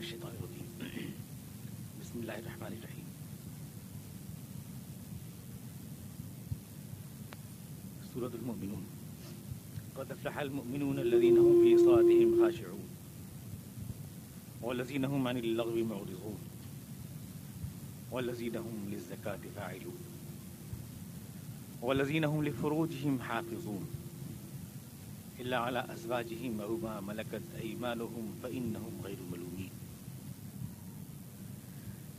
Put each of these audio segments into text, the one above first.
من الشيطان الرجيم بسم الله الرحمن الرحيم سورة المؤمنون۔ قد أفلح المؤمنون الذين هم في صلاتهم خاشعون۔ والذين هم عن اللغو معرضون۔ والذين هم للزكاة فاعلون۔ والذين هم لفروجهم حافظون۔ إلا على أزواجهم أو ما ملكت أيمانهم فإنهم غير ملومين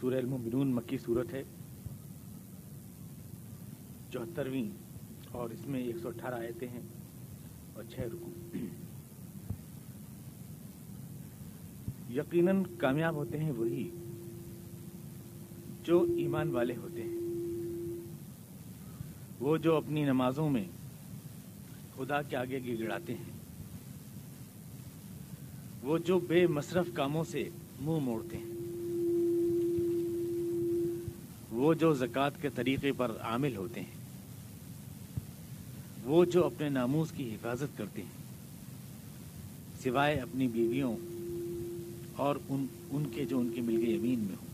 سورہ المؤمنون مکی صورت ہے، چوہترویں، اور اس میں ایک سو اٹھارہ آیتیں ہیں اور چھ رکو یقیناً کامیاب ہوتے ہیں وہی جو ایمان والے ہوتے ہیں۔ وہ جو اپنی نمازوں میں خدا کے آگے گڑاتے ہیں۔ وہ جو بے مصرف کاموں سے منہ موڑتے ہیں۔ وہ جو زکوٰۃ کے طریقے پر عامل ہوتے ہیں، وہ جو اپنے ناموز کی حفاظت کرتے ہیں، سوائے اپنی بیویوں اور ان ان کے جو ان کے مل گئے یمین میں ہوں۔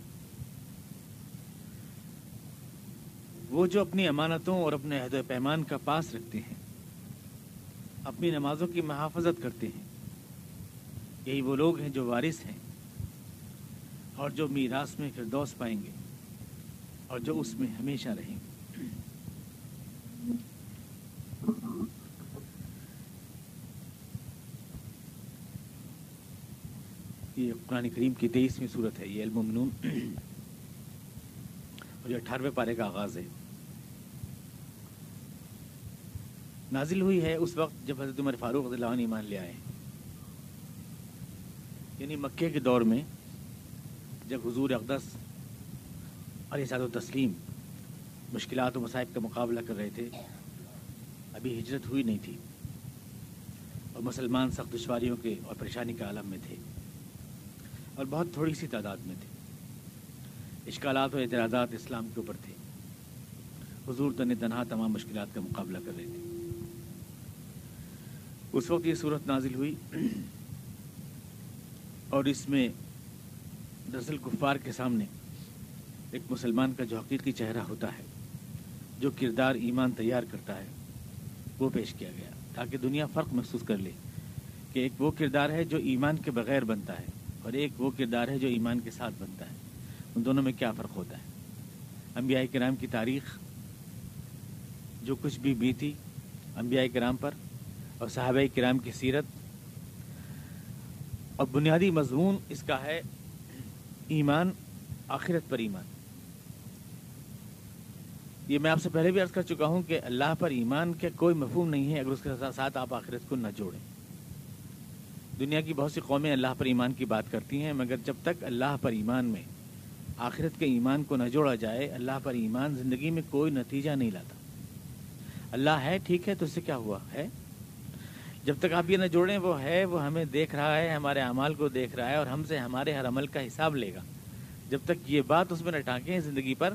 وہ جو اپنی امانتوں اور اپنے عہد و پیمان کا پاس رکھتے ہیں، اپنی نمازوں کی محافظت کرتے ہیں۔ یہی وہ لوگ ہیں جو وارث ہیں اور جو میراث میں فردوس پائیں گے۔ اور جو اس میں ہمیشہ رہیں گے۔ یہ قرآن کریم کی تیئیسویں صورت ہے، یہ الممنون اور یہ اٹھارہویں پارے کا آغاز ہے۔ نازل ہوئی ہے اس وقت جب حضرت عمر فاروق رضی اللہ عنہ ایمان لے آئے۔ یعنی مکے کے دور میں جب حضور اقدس علیہ صاحب و تسلیم مشکلات و مصائب کا مقابلہ کر رہے تھے۔ ابھی ہجرت ہوئی نہیں تھی۔ اور مسلمان سخت دشواریوں کے اور پریشانی کے عالم میں تھے۔ اور بہت تھوڑی سی تعداد میں تھے۔ اشکالات و اعتراضات اسلام کے اوپر تھے۔ حضور تن تنہا تمام مشکلات کا مقابلہ کر رہے تھے۔ اس وقت یہ صورت نازل ہوئی۔ اور اس میں دراصل کفار کے سامنے ایک مسلمان کا جو حقیقی چہرہ ہوتا ہے، جو کردار ایمان تیار کرتا ہے، وہ پیش کیا گیا تاکہ دنیا فرق محسوس کر لے کہ ایک وہ کردار ہے جو ایمان کے بغیر بنتا ہے اور ایک وہ کردار ہے جو ایمان کے ساتھ بنتا ہے۔ ان دونوں میں کیا فرق ہوتا ہے؟ انبیاء کرام کی تاریخ جو کچھ بھی بیتی انبیاء کرام پر اور صحابہ کرام کی سیرت اور بنیادی مضمون اس کا ہے ایمان، آخرت پر ایمان۔ یہ میں آپ سے پہلے بھی عرض کر چکا ہوں کہ اللہ پر ایمان کے کوئی مفہوم نہیں ہے اگر اس کے ساتھ آپ آخرت کو نہ جوڑیں۔ دنیا کی بہت سی قومیں اللہ پر ایمان کی بات کرتی ہیں، مگر جب تک اللہ پر ایمان میں آخرت کے ایمان کو نہ جوڑا جائے، اللہ پر ایمان زندگی میں کوئی نتیجہ نہیں لاتا۔ اللہ ہے، ٹھیک ہے، تو اس سے کیا ہوا؟ ہے؟ جب تک آپ یہ نہ جوڑیں، وہ ہے، وہ ہمیں دیکھ رہا ہے، ہمارے اعمال کو دیکھ رہا ہے اور ہم سے ہمارے ہر عمل کا حساب لے گا۔ جب تک یہ بات اس میں نہ ٹانکیں، زندگی پر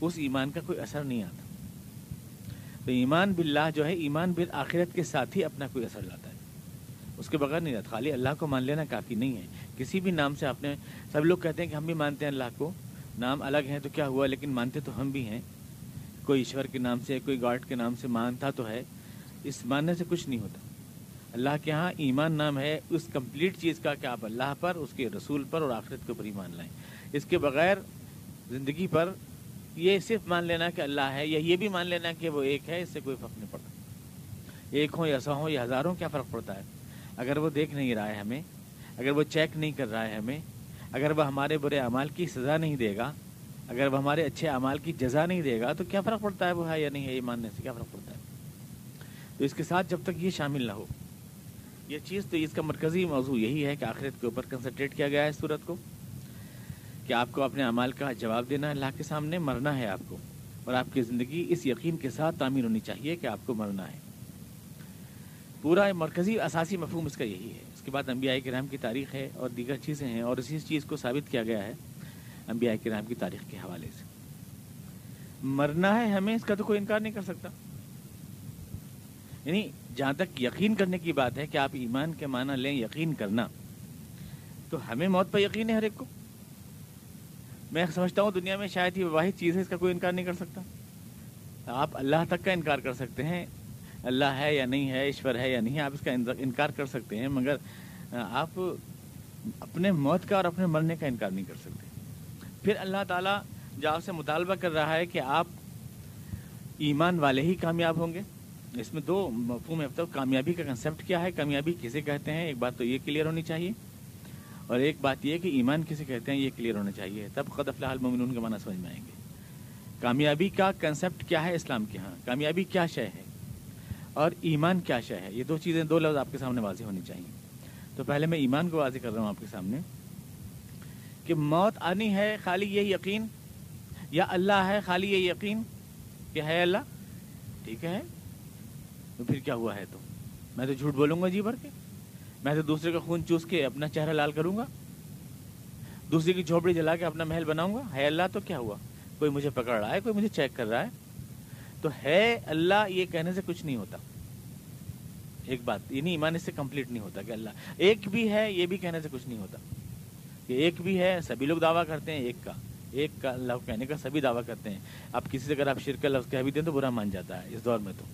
اس ایمان کا کوئی اثر نہیں آتا۔ تو ایمان باللہ جو ہے، ایمان بالآخرت کے ساتھ ہی اپنا کوئی اثر لاتا ہے۔ اس کے بغیر نہیں رہتا۔ خالی اللہ کو مان لینا کافی نہیں ہے۔ کسی بھی نام سے آپ نے، سب لوگ کہتے ہیں کہ ہم بھی مانتے ہیں اللہ کو۔ نام الگ ہیں تو کیا ہوا؟ لیکن مانتے تو ہم بھی ہیں۔ کوئی ایشور کے نام سے، کوئی گاڈ کے نام سے مانتا تو ہے۔ اس ماننے سے کچھ نہیں ہوتا۔ اللہ کے ہاں ایمان نام ہے۔ اس کمپلیٹ چیز کا کہ آپ اللہ پر، اس کے رسول پر اور آخرت کے اوپر ایمان لائیں۔ اس کے بغیر زندگی پر یہ صرف مان لینا کہ اللہ ہے، یا یہ بھی مان لینا کہ وہ ایک ہے، اس سے کوئی فرق نہیں پڑتا۔ ایک ہوں یا سو ہوں یا ہزاروں، کیا فرق پڑتا ہے؟ اگر وہ دیکھ نہیں رہا ہے ہمیں، اگر وہ چیک نہیں کر رہا ہے ہمیں، اگر وہ ہمارے برے اعمال کی سزا نہیں دے گا، اگر وہ ہمارے اچھے اعمال کی جزا نہیں دے گا، تو کیا فرق پڑتا ہے وہ ہے یا نہیں ہے؟ یہ ماننے سے کیا فرق پڑتا ہے؟ تو اس کے ساتھ جب تک یہ شامل نہ ہو، یہ چیز تو اس کا مرکزی موضوع یہی ہے کہ آخرت کے اوپر کنسنٹریٹ کیا گیا ہے اس صورت کو۔ کہ آپ کو اپنے عمال کا جواب دینا ہے اللہ کے سامنے مرنا ہے آپ کو، اور آپ کی زندگی اس یقین کے ساتھ تعمیر ہونی چاہیے کہ آپ کو مرنا ہے۔ پورا مرکزی اساسی مفہوم اس کا یہی ہے۔ اس کے بعد انبیاء کرام کی تاریخ ہے اور دیگر چیزیں ہیں اور اسی چیز کو ثابت کیا گیا ہے انبیاء کرام کی تاریخ کے حوالے سے۔ مرنا ہے ہمیں، اس کا تو کوئی انکار نہیں کر سکتا۔ یعنی جہاں تک یقین کرنے کی بات ہے کہ آپ ایمان کے معنی لیں، یقین کرنا، تو ہمیں موت پر یقین ہے ہر ایک کو۔ میں سمجھتا ہوں دنیا میں شاید یہ واحد چیز ہے، اس کا کوئی انکار نہیں کر سکتا۔ آپ اللہ تک کا انکار کر سکتے ہیں، اللہ ہے یا نہیں ہے، ایشور ہے یا نہیں، آپ اس کا انکار کر سکتے ہیں، مگر آپ اپنے موت کا اور اپنے مرنے کا انکار نہیں کر سکتے۔ پھر اللہ تعالیٰ جو آپ سے مطالبہ کر رہا ہے کہ آپ ایمان والے ہی کامیاب ہوں گے۔ اس میں دو مفہوم ہے کامیابی کا کنسیپٹ کیا ہے؟ کامیابی کسے کہتے ہیں؟ ایک بات تو یہ کلیئر ہونی چاہیے۔ اور ایک بات یہ کہ ایمان کسے کہتے ہیں یہ کلیئر ہونا چاہیے۔ تب خط افلاح المومنون کے معنی سمجھ میں آئیں گے۔ کامیابی کا کنسیپٹ کیا ہے اسلام کے ہاں؟ کامیابی کیا شے ہے؟ اور ایمان کیا شے ہے؟ یہ دو چیزیں، دو لفظ آپ کے سامنے واضح ہونی چاہیے۔ تو پہلے میں ایمان کو واضح کر رہا ہوں آپ کے سامنے کہ موت آنی ہے خالی یہ یقین یا اللہ ہے خالی یہ یقین کہ ہے اللہ؟ ٹھیک ہے۔ تو پھر کیا ہوا ہے تو؟ میں تو جھوٹ بولوں گا جی بھر کے۔ میں تو دوسرے کا خون چوس کے اپنا چہرہ لال کروں گا۔ دوسرے کی جھوپڑی جلا کے اپنا محل بناؤں گا۔ ہے اللہ، تو کیا ہوا؟ کوئی مجھے پکڑ رہا ہے؟ کوئی مجھے چیک کر رہا ہے؟ تو ہے اللہ، یہ کہنے سے کچھ نہیں ہوتا۔ ایک بات، یہ نہیں، ایمان اس سے کمپلیٹ نہیں ہوتا کہ اللہ۔ ایک بھی ہے، یہ بھی کہنے سے کچھ نہیں ہوتا۔ کہ ایک بھی ہے، سبھی لوگ دعویٰ کرتے ہیں ایک کا۔ ایک کا، اللہ کہنے کا سبھی دعویٰ کرتے ہیں۔ اب کسی سے اگر آپ شرک لفظ کہہ بھی دیں تو برا مان جاتا ہے، اس دور میں تو۔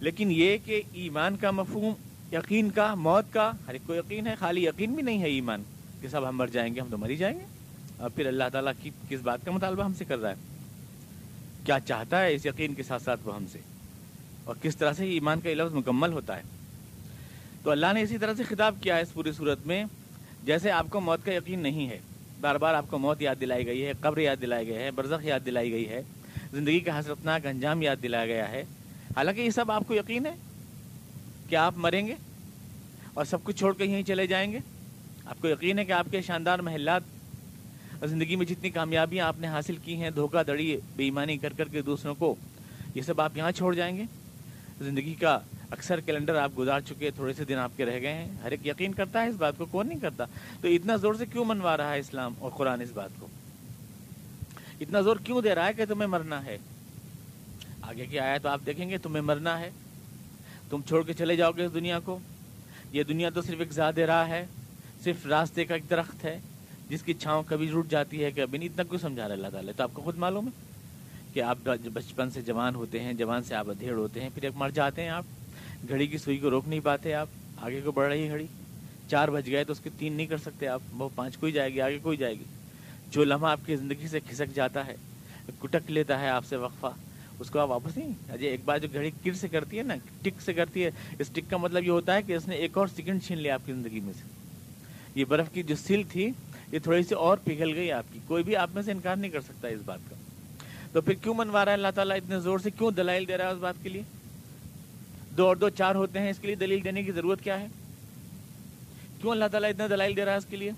لیکن یہ کہ ایمان کا مفہوم یقین کا، موت کا، ہر ایک کو یقین ہے، خالی یقین بھی نہیں ہے ایمان کہ سب ہم مر جائیں گے، ہم تو مر ہی جائیں گے۔ اور پھر اللہ تعالیٰ کی کس بات کا مطالبہ ہم سے کر رہا ہے؟ کیا چاہتا ہے اس یقین کے ساتھ ساتھ وہ ہم سے؟ اور کس طرح سے ایمان کا لفظ مکمل ہوتا ہے؟ تو اللہ نے اسی طرح سے خطاب کیا ہے اس پوری صورت میں، جیسے آپ کو موت کا یقین نہیں ہے۔ بار بار آپ کو موت یاد دلائی گئی ہے، قبر یاد دلائی گئی ہے، برزخ یاد دلائی گئی ہے، زندگی کا حسرتناک انجام یاد دلایا گیا ہے۔ حالانکہ یہ سب آپ کو یقین ہے۔ کہ آپ مریں گے اور سب کچھ چھوڑ کے یہیں چلے جائیں گے؟ آپ کو یقین ہے کہ آپ کے شاندار محلات اور زندگی میں جتنی کامیابیاں آپ نے حاصل کی ہیں، دھوکہ دڑی بے ایمانی کر کر کے دوسروں کو، یہ سب آپ یہاں چھوڑ جائیں گے؟ زندگی کا اکثر کیلنڈر آپ گزار چکے، تھوڑے سے دن آپ کے رہ گئے ہیں۔ ہر ایک یقین کرتا ہے اس بات کو، کون نہیں کرتا؟ تو اتنا زور سے کیوں منوا رہا ہے اسلام اور قرآن اس بات کو؟ اتنا زور کیوں دے رہا ہے کہ تمہیں مرنا ہے؟ آگے کی آیا تو آپ دیکھیں گے، تمہیں مرنا ہے۔ تم چھوڑ کے چلے جاؤ گے اس دنیا کو؟ یہ دنیا تو صرف ایک زیادہ راہ ہے، صرف راستے کا ایک درخت ہے، جس کی چھاؤں کبھی رٹ جاتی ہے کہ ابھی نہیں، اتنا کیوں سمجھا رہا اللہ تعالیٰ، تو آپ کو خود معلوم ہے کہ آپ بچپن سے جوان ہوتے ہیں، جوان سے آپ ادھیڑ ہوتے ہیں، پھر ایک مر جاتے ہیں آپ، گھڑی کی سوئی کو روک نہیں پاتے آپ، آگے کو بڑھ رہی ہے گھڑی، چار بج گئے تو اس کے تین نہیں کر سکتے آپ، وہ پانچ کوئی جائے گی، آگے کوئی جائے گی۔ جو لمحہ آپ کی زندگی سے کھسک جاتا ہے، کٹک لیتا ہے آپ سے وقفہ اس کو آپ واپس نہیں؟ اجے ایک بار جو گھڑی کر سے کرتی ہے نا، ٹک سے کرتی ہے، اس ٹک کا مطلب یہ ہوتا ہے کہ اس نے ایک اور سیکنڈ چھین لیا آپ کی زندگی میں سے۔ یہ برف کی جو سل تھی، یہ تھوڑی سی اور پگھل گئی آپ کی۔ کوئی بھی آپ میں سے انکار نہیں کر سکتا اس بات کا۔ تو پھر کیوں منوا رہا ہے اللہ تعالیٰ اتنے زور سے؟ کیوں دلائل دے رہا ہے اس بات کے لیے؟ دو اور دو چار ہوتے ہیں، اس کے لیے دلیل دینے کی ضرورت کیا ہے؟ کیوں اللہ تعالیٰ اتنا دلائل دے رہا ہے اس کے لیے؟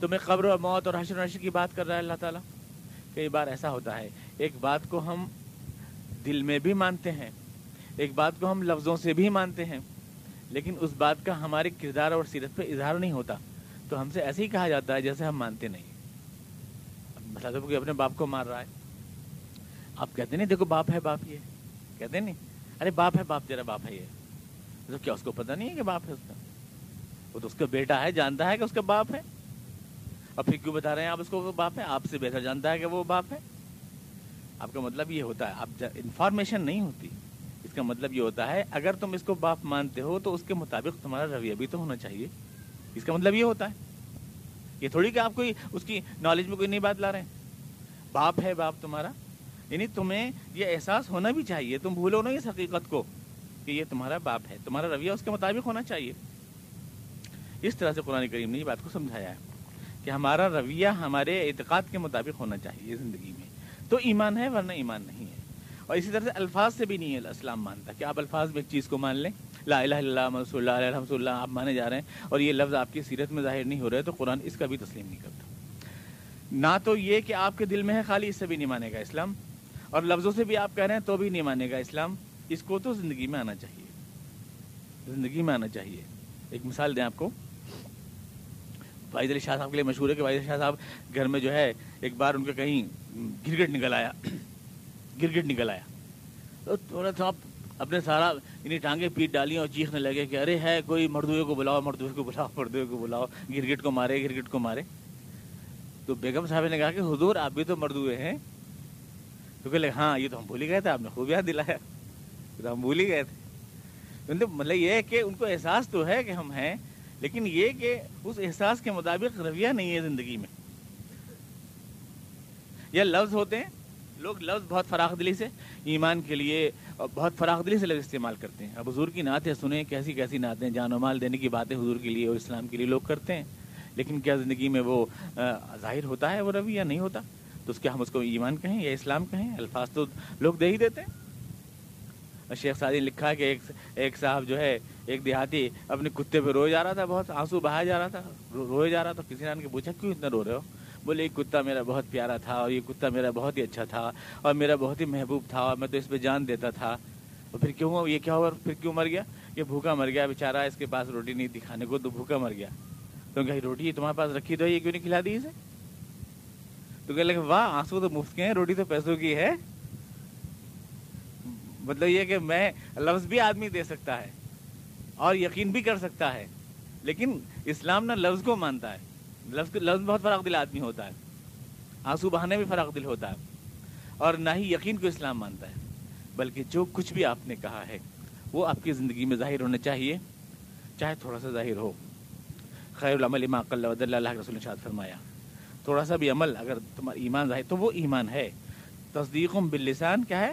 تو میں قبر اور موت اور حشر و نشر کی بات کر رہا ہے اللہ تعالیٰ کئی بار ایسا ہوتا ہے۔ ایک بات کو ہم دل میں بھی مانتے ہیں۔ ایک بات کو ہم لفظوں سے بھی مانتے ہیں، لیکن اس بات کا ہمارے کردار اور سیرت پہ اظہار نہیں ہوتا۔ تو ہم سے ایسے ہی کہا جاتا ہے جیسے ہم مانتے نہیں۔ مطلب کہ اپنے باپ کو مار رہا ہے۔ آپ کہتے نہیں، دیکھو باپ ہے باپ یہ۔ کہتے نہیں، ارے باپ ہے باپ، تیرا باپ ہے یہ۔ تو کیا اس کو پتا نہیں ہے کہ باپ ہے اس کا؟ وہ تو اس کا بیٹا ہے، جانتا ہے کہ اس کا باپ ہے۔ اور پھر کیوں بتا رہے ہیں آپ اس کو باپ ہے؟ آپ سے بہتر جانتا ہے کہ وہ باپ ہے۔ آپ کا مطلب یہ ہوتا ہے، آپ انفارمیشن نہیں ہوتی۔ اس کا مطلب یہ ہوتا ہے، اگر تم اس کو باپ مانتے ہو تو اس کے مطابق تمہارا رویہ بھی تو ہونا چاہیے۔ اس کا مطلب یہ ہوتا ہے۔ یہ تھوڑی کہ آپ کوئی اس کی نالج میں کوئی نئی بات لا رہے ہیں۔ باپ ہے باپ تمہارا۔ یعنی تمہیں یہ احساس ہونا بھی چاہیے، تم بھولو نا اس حقیقت کو کہ یہ تمہارا باپ ہے، تمہارا رویہ اس کے مطابق ہونا چاہیے۔ اس طرح سے قرآن کریم نے یہ بات کو سمجھایا ہے کہ ہمارا رویہ ہمارے اعتقاد کے مطابق ہونا چاہیے زندگی میں۔ تو ایمان ہے ورنہ ایمان نہیں ہے۔ اور اسی طرح سے الفاظ سے بھی نہیں ہے اسلام مانتا۔ کہ آپ الفاظ میں ایک چیز کو مان لیں؟ لا الہ الا اللہ، محمد اللہ علیہ رحمۃ اللہ آپ مانے جا رہے ہیں اور یہ لفظ آپ کی سیرت میں ظاہر نہیں ہو رہے تو قرآن اس کا بھی تسلیم نہیں کرتا۔ نہ تو یہ کہ آپ کے دل میں ہے خالی، اس سے بھی نہیں مانے گا اسلام۔ اور لفظوں سے بھی آپ کہہ رہے ہیں تو بھی نہیں مانے گا اسلام۔ اس کو تو زندگی میں آنا چاہیے۔ زندگی میں آنا چاہیے۔ ایک مثال دیں آپ کو۔ واحد علی شاہ صاحب کے لیے مشہور ہے کہ واحد علی شاہ صاحب گھر میں جو ہے، ایک بار ان کے کہیں گرگٹ نکل آیا۔ گرگٹ نکل آیا۔ تو تھوڑا سا اپنے سارا انہیں ٹانگیں پیٹ ڈالی اور چیخنے لگے کہ ارے ہے کوئی مردوے کو بلاؤ مردوے کو بلاؤ مردوے کو بلاؤ، گرگٹ کو مارے، گرگٹ کو مارے۔ تو بیگم صاحب نے کہا کہ حضور آپ بھی تو مردوے ہیں۔ تو کہ ہاں یہ تو ہم بھول ہی گئے تھے، آپ نے خوب یاد دلایا تو ہم بھول ہی گئے تھے۔ مطلب یہ ہے کہ ان کو احساس تو ہے کہ ہم ہیں لیکن یہ کہ اس احساس کے مطابق رویہ نہیں ہے زندگی میں۔ یہ لفظ ہوتے ہیں، لوگ لفظ بہت فراخ دلی سے، ایمان کے لیے بہت فراخ دلی سے لفظ استعمال کرتے ہیں۔ اب حضور کی نعتیں سنیں، کیسی کیسی نعتیں جان و مال دینے کی باتیں حضور کے لیے اور اسلام کے لیے لوگ کرتے ہیں۔ لیکن کیا زندگی میں وہ ظاہر ہوتا ہے، وہ روی یا نہیں ہوتا؟ تو اس کے ہم اس کو ایمان کہیں یا اسلام کہیں؟ الفاظ تو لوگ دے ہی دیتے ہیں۔ شیخ سعدی نے لکھا کہ ایک ایک صاحب جو ہے، ایک دیہاتی اپنے کتے پہ روئے جا رہا تھا، بہت آنسو بہایا جا رہا تھا روئے جا رہا تھا۔ کسی نے کے پوچھا، کیوں اتنا رو رہے ہو؟ بولے، یہ کتا میرا بہت پیارا تھا اور یہ کتا میرا بہت ہی اچھا تھا اور میرا بہت ہی محبوب تھا اور میں تو اس پہ جان دیتا تھا۔ اور پھر کیوں یہ کیا ہوا؟ پھر کیوں مر گیا؟ یہ بھوکا مر گیا بیچارہ، اس کے پاس روٹی نہیں دکھانے کو تو بھوکا مر گیا۔ تو کہ روٹی تمہارے پاس رکھی تو یہ کیوں نہیں کھلا دی اسے؟ تو کہ واہ، آنسو تو مفت کے ہیں، روٹی تو پیسوں کی ہے۔ مطلب یہ کہ میں لفظ بھی آدمی دے سکتا ہے اور یقین بھی کر سکتا ہے، لیکن اسلام نہ لفظ کو مانتا ہے۔ لفظ لفظ بہت فراغ دل آدمی ہوتا ہے۔ آنسو بہانے بھی فراغ دل ہوتا ہے۔ اور نہ ہی یقین کو اسلام مانتا ہے، بلکہ جو کچھ بھی آپ نے کہا ہے، وہ آپ کی زندگی میں ظاہر ہونا چاہیے۔ چاہے تھوڑا سا ظاہر ہو۔ خیر العمل امام ود اللہ رسول نے شاد فرمایا۔ تھوڑا سا بھی عمل اگر تمہارا ایمان ظاہر تو وہ ایمان ہے۔ تصدیقم باللسان کیا ہے؟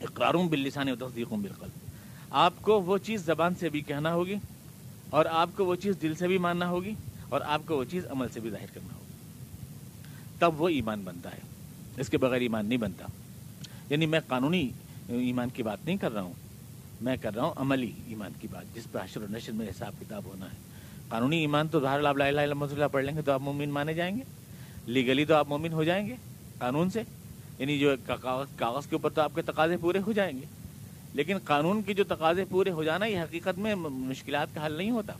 اقرارم باللسان و تصدیقم بالقلب۔ آپ کو وہ چیز زبان سے بھی کہنا ہوگی اور آپ کو وہ چیز دل سے بھی ماننا ہوگی اور آپ کو وہ چیز عمل سے بھی ظاہر کرنا ہوگی۔ تب وہ ایمان بنتا ہے۔ اس کے بغیر ایمان نہیں بنتا۔ یعنی میں قانونی ایمان کی بات نہیں کر رہا ہوں۔ میں کر رہا ہوں عملی ایمان کی بات، جس پہ حشر و نشر میں حساب کتاب ہونا ہے۔ قانونی ایمان تو ظاہر اللہ الہ الا اللہ پڑھ لیں گے تو آپ مومن مانے جائیں گے۔ لیگلی تو آپ مومن ہو جائیں گے قانون سے۔ یعنی جو کاغذ کے اوپر تو آپ کے تقاضے پورے ہو جائیں گے۔ لیکن قانون کی جو تقاضے پورے ہو جانا، یہ حقیقت میں مشکلات کا حل نہیں ہوتا۔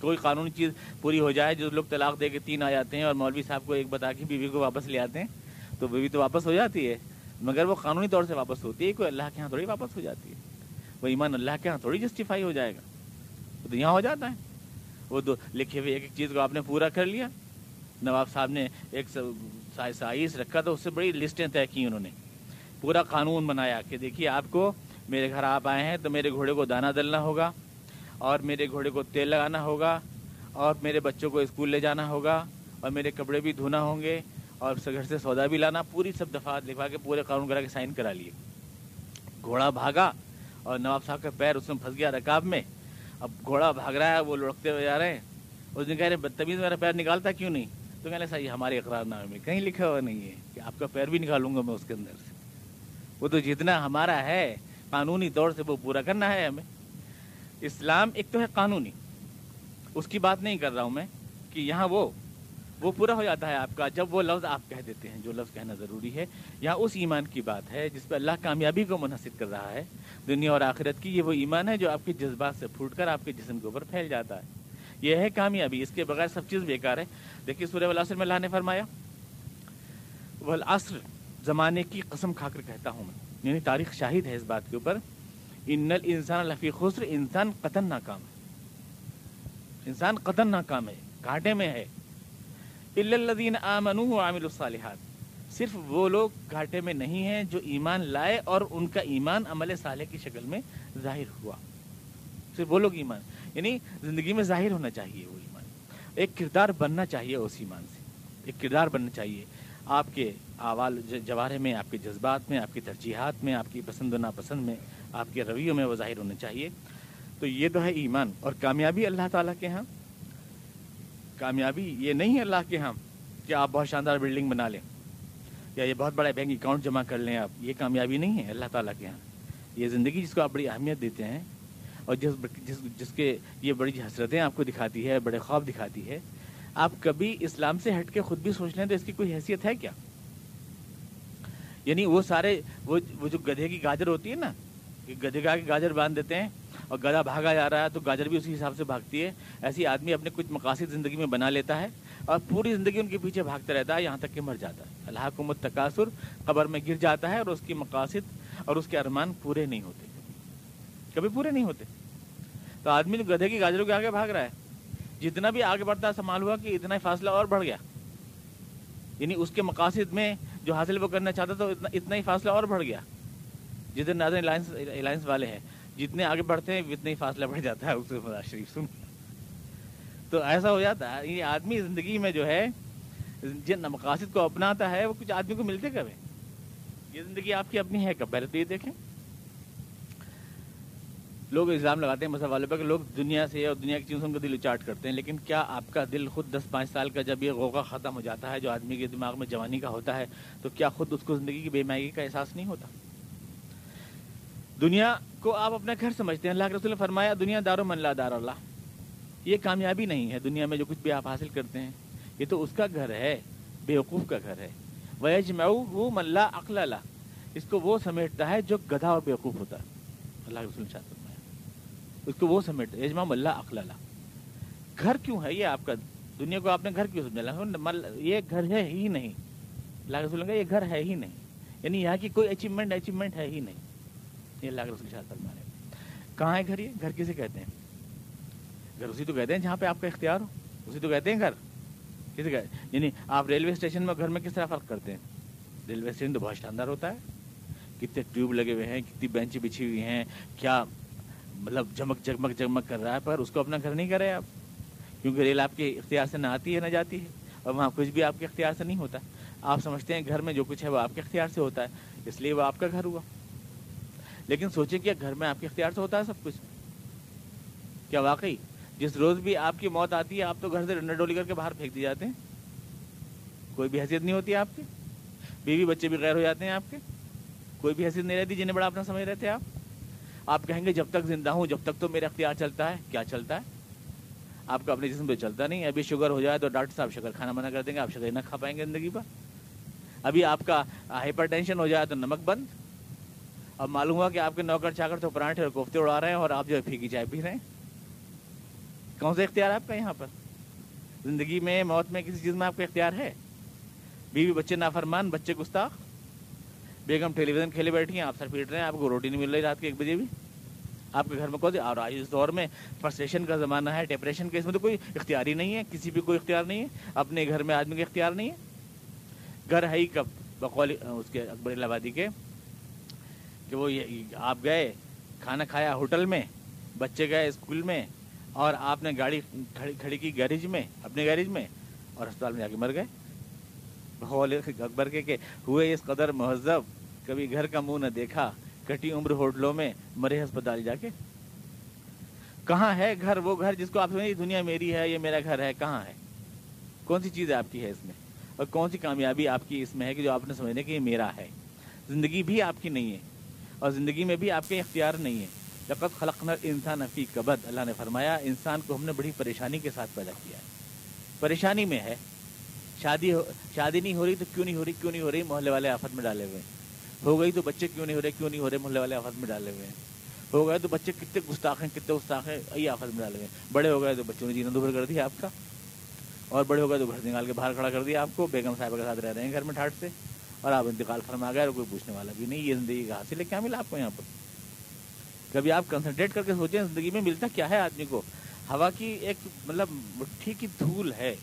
کوئی قانونی چیز پوری ہو جائے، جو لوگ طلاق دے کے تین آ جاتے ہیں اور مولوی صاحب کو ایک بتا کے بیوی کو واپس لے آتے ہیں، تو بیوی تو واپس ہو جاتی ہے۔ مگر وہ قانونی طور سے واپس ہوتی ہے، کوئی اللہ کے یہاں تھوڑی واپس ہو جاتی ہے۔ وہ ایمان اللہ کے یہاں تھوڑی جسٹیفائی ہو جائے گا۔ وہ تو یہاں ہو جاتا ہے۔ وہ دو لکھے ہوئے ایک ایک چیز کو آپ نے پورا کر لیا۔ نواب صاحب نے ایک سائز رکھا تو اس سے بڑی لسٹیں طے کی انہوں نے۔ پورا قانون بنایا کہ دیکھیے آپ کو میرے گھر آپ آئے ہیں تو میرے گھوڑے کو دانہ ڈلنا ہوگا اور میرے گھوڑے کو تیل لگانا ہوگا اور میرے بچوں کو اسکول لے جانا ہوگا اور میرے کپڑے بھی دھونا ہوں گے اور گھر سے سودا بھی لانا، پوری سب دفعات لکھوا کے پورے قانون کرا کے سائن کرا لیے۔ گھوڑا بھاگا اور نواب صاحب کا پیر اس میں پھنس گیا رکاب میں۔ اب گھوڑا بھاگ رہا ہے، وہ لڑکتے ہوئے جا رہے ہیں۔ اس دن کہہ رہے بدتمیز میرا پیر نکالتا کیوں نہیں؟ تو کہنے صحیح ہمارے اقرار نامے میں کہیں لکھا ہوا نہیں ہے کہ آپ کا پیر بھی نکالوں گا میں اس کے اندر سے۔ وہ تو جتنا ہمارا ہے، قانونی طور سے وہ پورا کرنا ہے ہمیں۔ اسلام ایک تو ہے قانونی۔ اس کی بات نہیں کر رہا ہوں میں کہ یہاں وہ وہ پورا ہو جاتا ہے آپ کا جب وہ لفظ آپ کہہ دیتے ہیں، جو لفظ کہنا ضروری ہے۔ یہاں اس ایمان کی بات ہے جس پہ اللہ کامیابی کو منحصر کر رہا ہے۔ دنیا اور آخرت کی یہ وہ ایمان ہے جو آپ کے جذبات سے پھوٹ کر آپ کے جسم کے اوپر پھیل جاتا ہے۔ یہ ہے کامیابی، اس کے بغیر سب چیز بیکار ہے۔ دیکھیے سورہ والر میں اللہ نے فرمایا، والعصر زمانے کی قسم کھا کر کہتا ہوں میں۔ یعنی تاریخ شاہد ہے اس بات کے اوپر۔ ان انسان لفی خسر، انسان قتل ناکام ہے۔ انسان قتل ناکام ہے، گھاٹے میں ہے۔ الدین آمن عامل الصالحات۔ صرف وہ لوگ گھاٹے میں نہیں ہیں جو ایمان لائے اور ان کا ایمان عمل صالح کی شکل میں ظاہر ہوا۔ صرف وہ لوگ ایمان یعنی زندگی میں ظاہر ہونا چاہیے وہ ایمان۔ ایک کردار بننا چاہیے اس ایمان سے۔ ایک کردار بننا چاہیے۔ آپ کے آوال جوارے میں، آپ کے جذبات میں، آپ کی ترجیحات میں، آپ کی پسند و ناپسند میں، آپ کے رویوں میں وہ ظاہر ہونا چاہیے۔ تو یہ تو ہے ایمان۔ اور کامیابی اللہ تعالیٰ کے ہاں۔ کامیابی یہ نہیں ہے اللہ کے ہاں کہ آپ بہت شاندار بلڈنگ بنا لیں یا یہ بہت بڑا بینک اکاؤنٹ جمع کر لیں آپ۔ یہ کامیابی نہیں ہے اللہ تعالیٰ کے ہاں۔ یہ زندگی جس کو آپ بڑی اہمیت دیتے ہیں اور جس جس جس کے یہ بڑی حسرتیں آپ کو دکھاتی ہے، بڑے خواب دکھاتی ہے، آپ کبھی اسلام سے ہٹ کے خود بھی سوچ لیں تو اس کی کوئی حیثیت ہے کیا؟ یعنی وہ سارے، وہ وہ جو گدھے کی گاجر ہوتی ہے نا، کہ گدھے کا گاجر باندھ دیتے ہیں اور گدھا بھاگا جا رہا ہے تو گاجر بھی اسی حساب سے بھاگتی ہے، ایسی آدمی اپنے کچھ مقاصد زندگی میں بنا لیتا ہے اور پوری زندگی ان کے پیچھے بھاگتا رہتا ہے، یہاں تک کہ مر جاتا ہے۔ اللہ کو تقاصر قبر میں گر جاتا ہے اور اس کی مقاصد اور اس کے ارمان پورے نہیں ہوتے۔ کبھی پورے نہیں ہوتے۔ تو آدمی گدھے کی گاجروں کے آگے بھاگ رہا ہے۔ جتنا بھی آگے بڑھتا ہے سمال ہوا کہ اتنا ہی فاصلہ اور بڑھ گیا۔ یعنی اس کے مقاصد میں جو حاصل وہ کرنا چاہتا تو اتنا ہی فاصلہ اور بڑھ گیا۔ جتنے ناظرین الائنس الائنس والے ہیں، جتنے آگے بڑھتے ہیں، اتنا ہی فاصلہ بڑھ جاتا ہے۔ اس شریف، سن۔ تو ایسا ہو جاتا ہے، یہ آدمی زندگی میں جو ہے، جن مقاصد کو اپناتا ہے، وہ کچھ آدمی کو ملتے کب یہ زندگی آپ کی اپنی ہے کب؟ پہلے تو یہ دیکھیں۔ لوگ الزام لگاتے ہیں مسئلہ والے پر کہ لوگ دنیا سے اور دنیا کی چیزوں کا دل اچاٹ کرتے ہیں، لیکن کیا آپ کا دل خود دس پانچ سال کا جب یہ غوقہ ختم ہو جاتا ہے، جو آدمی کے دماغ میں جوانی کا ہوتا ہے، تو کیا خود اس کو زندگی کی بے مائگی کا احساس نہیں ہوتا؟ دنیا کو آپ اپنا گھر سمجھتے ہیں، اللہ کے رسول نے فرمایا، دنیا دار و من دار اللہ، یہ کامیابی نہیں ہے، دنیا میں جو کچھ بھی آپ حاصل کرتے ہیں، یہ تو اس کا گھر ہے، بیوقوف کا گھر ہے۔ ویج وہ ملا اقل اللہ اس کو وہ سمیٹتا ہے جو گدھا اور بیوقوف ہوتا ہے۔ اللہ کے رسول شاہ اس کو وہ سمیٹ یجما اللہ اقل اللہ گھر کیوں ہے یہ آپ کا؟ دنیا کو آپ نے گھر کیوں سمجھا؟ یہ گھر ہے ہی نہیں۔ اللہ کے رسول یہ گھر ہے ہی نہیں۔ یعنی یہاں کی کوئی اچیومنٹ اچیومنٹ ہے ہی نہیں۔ یہ اللہ کے رسول شاہ فرما رہے کہاں ہے گھر یہ؟ گھر کسے کہتے ہیں؟ گھر اسی تو کہتے ہیں جہاں پہ آپ کا اختیار ہو۔ اسی تو کہتے ہیں گھر۔ کسے کہتے ہیں؟ یعنی آپ ریلوے اسٹیشن میں گھر میں کس طرح فرق کرتے ہیں؟ ریلوے اسٹیشن تو بہت شاندار ہوتا ہے۔ کتنے ٹیوب لگے ہوئے ہیں، کتنی بینچ بچھی ہوئی ہیں، کیا مطلب جمک جگمگ جگمگ کر رہا ہے، پر اس کو اپنا گھر نہیں کرے آپ۔ کیونکہ ریل آپ کے اختیار سے نہ آتی ہے نہ جاتی ہے، اور وہاں کچھ بھی آپ کے اختیار سے نہیں ہوتا۔ آپ سمجھتے ہیں گھر میں جو کچھ ہے وہ آپ کے اختیار سے ہوتا ہے، اس لیے وہ آپ کا گھر ہوا۔ لیکن سوچیں کہ گھر میں آپ کے اختیار سے ہوتا ہے سب کچھ۔ کیا واقعی؟ جس روز بھی آپ کی موت آتی ہے، آپ تو گھر سے ڈنڈا ڈولی کر کے باہر پھینک دی جاتے ہیں۔ کوئی بھی حیثیت نہیں ہوتی آپ کی۔ بیوی بچے بھی غیر ہو جاتے ہیں آپ کے۔ کوئی بھی حیثیت نہیں رہتی جنہیں بڑا اپنا سمجھ رہے تھے آپ۔ آپ کہیں گے جب تک زندہ ہوں، جب تک تو میرا اختیار چلتا ہے۔ کیا چلتا ہے؟ آپ کا اپنے جسم پہ چلتا نہیں۔ ابھی شوگر ہو جائے تو ڈاکٹر صاحب شکر کھانا منع کر دیں گے، آپ شکر نہ کھا پائیں گے زندگی پر ابھی آپ کا ہائپر ٹینشن ہو جائے تو نمک بند۔ اب معلوم ہوا کہ آپ کے نوکر چاکر تو پراٹھے اور کوفتے اڑا رہے ہیں اور آپ جو ہے پھیکی چائے پی رہے ہیں۔ کون سا اختیار ہے آپ کا یہاں پر؟ زندگی میں، موت میں کسی چیز میں آپ کا اختیار ہے؟ بیوی بچے نافرمان، بچے گستاخ۔ بیگم ٹیلی ویژن کھیلے بیٹھی ہیں، آپ سر پیٹ رہے ہیں، آپ کو روٹی نہیں مل رہی رات کے ایک بجے بھی۔ آپ کے گھر میں کون اور اس دور میں فرسٹریشن کا زمانہ ہے، ڈپریشن کا اس میں تو کوئی اختیار ہی نہیں ہے، کسی بھی کوئی اختیار نہیں ہے، اپنے گھر میں آدمی کا اختیار نہیں ہے۔ گھر ہے ہی کب؟ بقول اس کے اکبر آبادی کے، کہ وہ آپ گئے، کھانا کھایا ہوٹل میں، بچے گئے اسکول میں، اور آپ نے گاڑی کھڑی کی گیریج میں، اپنے گیریج میں، اور اسپتال میں جا کے مر گئے۔ اکبر کے کہ ہوئے اس قدر مہذب، کبھی گھر کا منہ نہ دیکھا، کٹی عمر ہوٹلوں میں مرے ہسپتال جا کے۔ کہاں ہے گھر؟ وہ گھر جس کو آپ سمجھیں دنیا میری ہے، یہ میرا گھر ہے، کہاں ہے؟ کون سی چیز آپ کی ہے اس میں؟ اور کون سی کامیابی آپ کی اس میں ہے کہ جو آپ نے سمجھنے کہ یہ میرا ہے؟ زندگی بھی آپ کی نہیں ہے، اور زندگی میں بھی آپ کے اختیار نہیں ہے۔ لقت خلق انسان افی کبد اللہ نے فرمایا، انسان کو ہم نے بڑی پریشانی کے ساتھ پیدا کیا ہے۔ پریشانی میں ہے شادی شادی نہیں ہو رہی تو کیوں نہیں ہو رہی؟ کیوں نہیں ہو رہی؟ محلے والے آفت میں ڈالے ہوئے ہو گئی تو بچے کیوں نہیں ہو رہے؟ کیوں نہیں ہو رہے؟ محلے والے آفت میں ڈالے ہوئے ہو گئے تو بچے کتنے گستاخ ہیں؟ کتنے گستاخ ہیں؟ یہ آفت میں ڈالے ہوئے بڑے ہو گئے تو بچوں نے جینا دوبر کر دیا آپ کا۔ اور بڑے ہو گئے تو گھر نکال کے باہر کھڑا کر دیا آپ کو۔ بیگم صاحبہ کے ساتھ رہ رہے ہیں گھر میں ٹھاٹ سے۔ اور آپ انتقال فرما گئے اور کوئی پوچھنے والا بھی نہیں۔ یہ زندگی کا حاصل ہے۔ کیا ملا آپ کو یہاں پر؟ کبھی آپ کنسنٹریٹ کر کے سوچیں زندگی میں ملتا کیا ہے آدمی کو؟ ہوا کی ایک مطلب مٹھی کی دھول ہے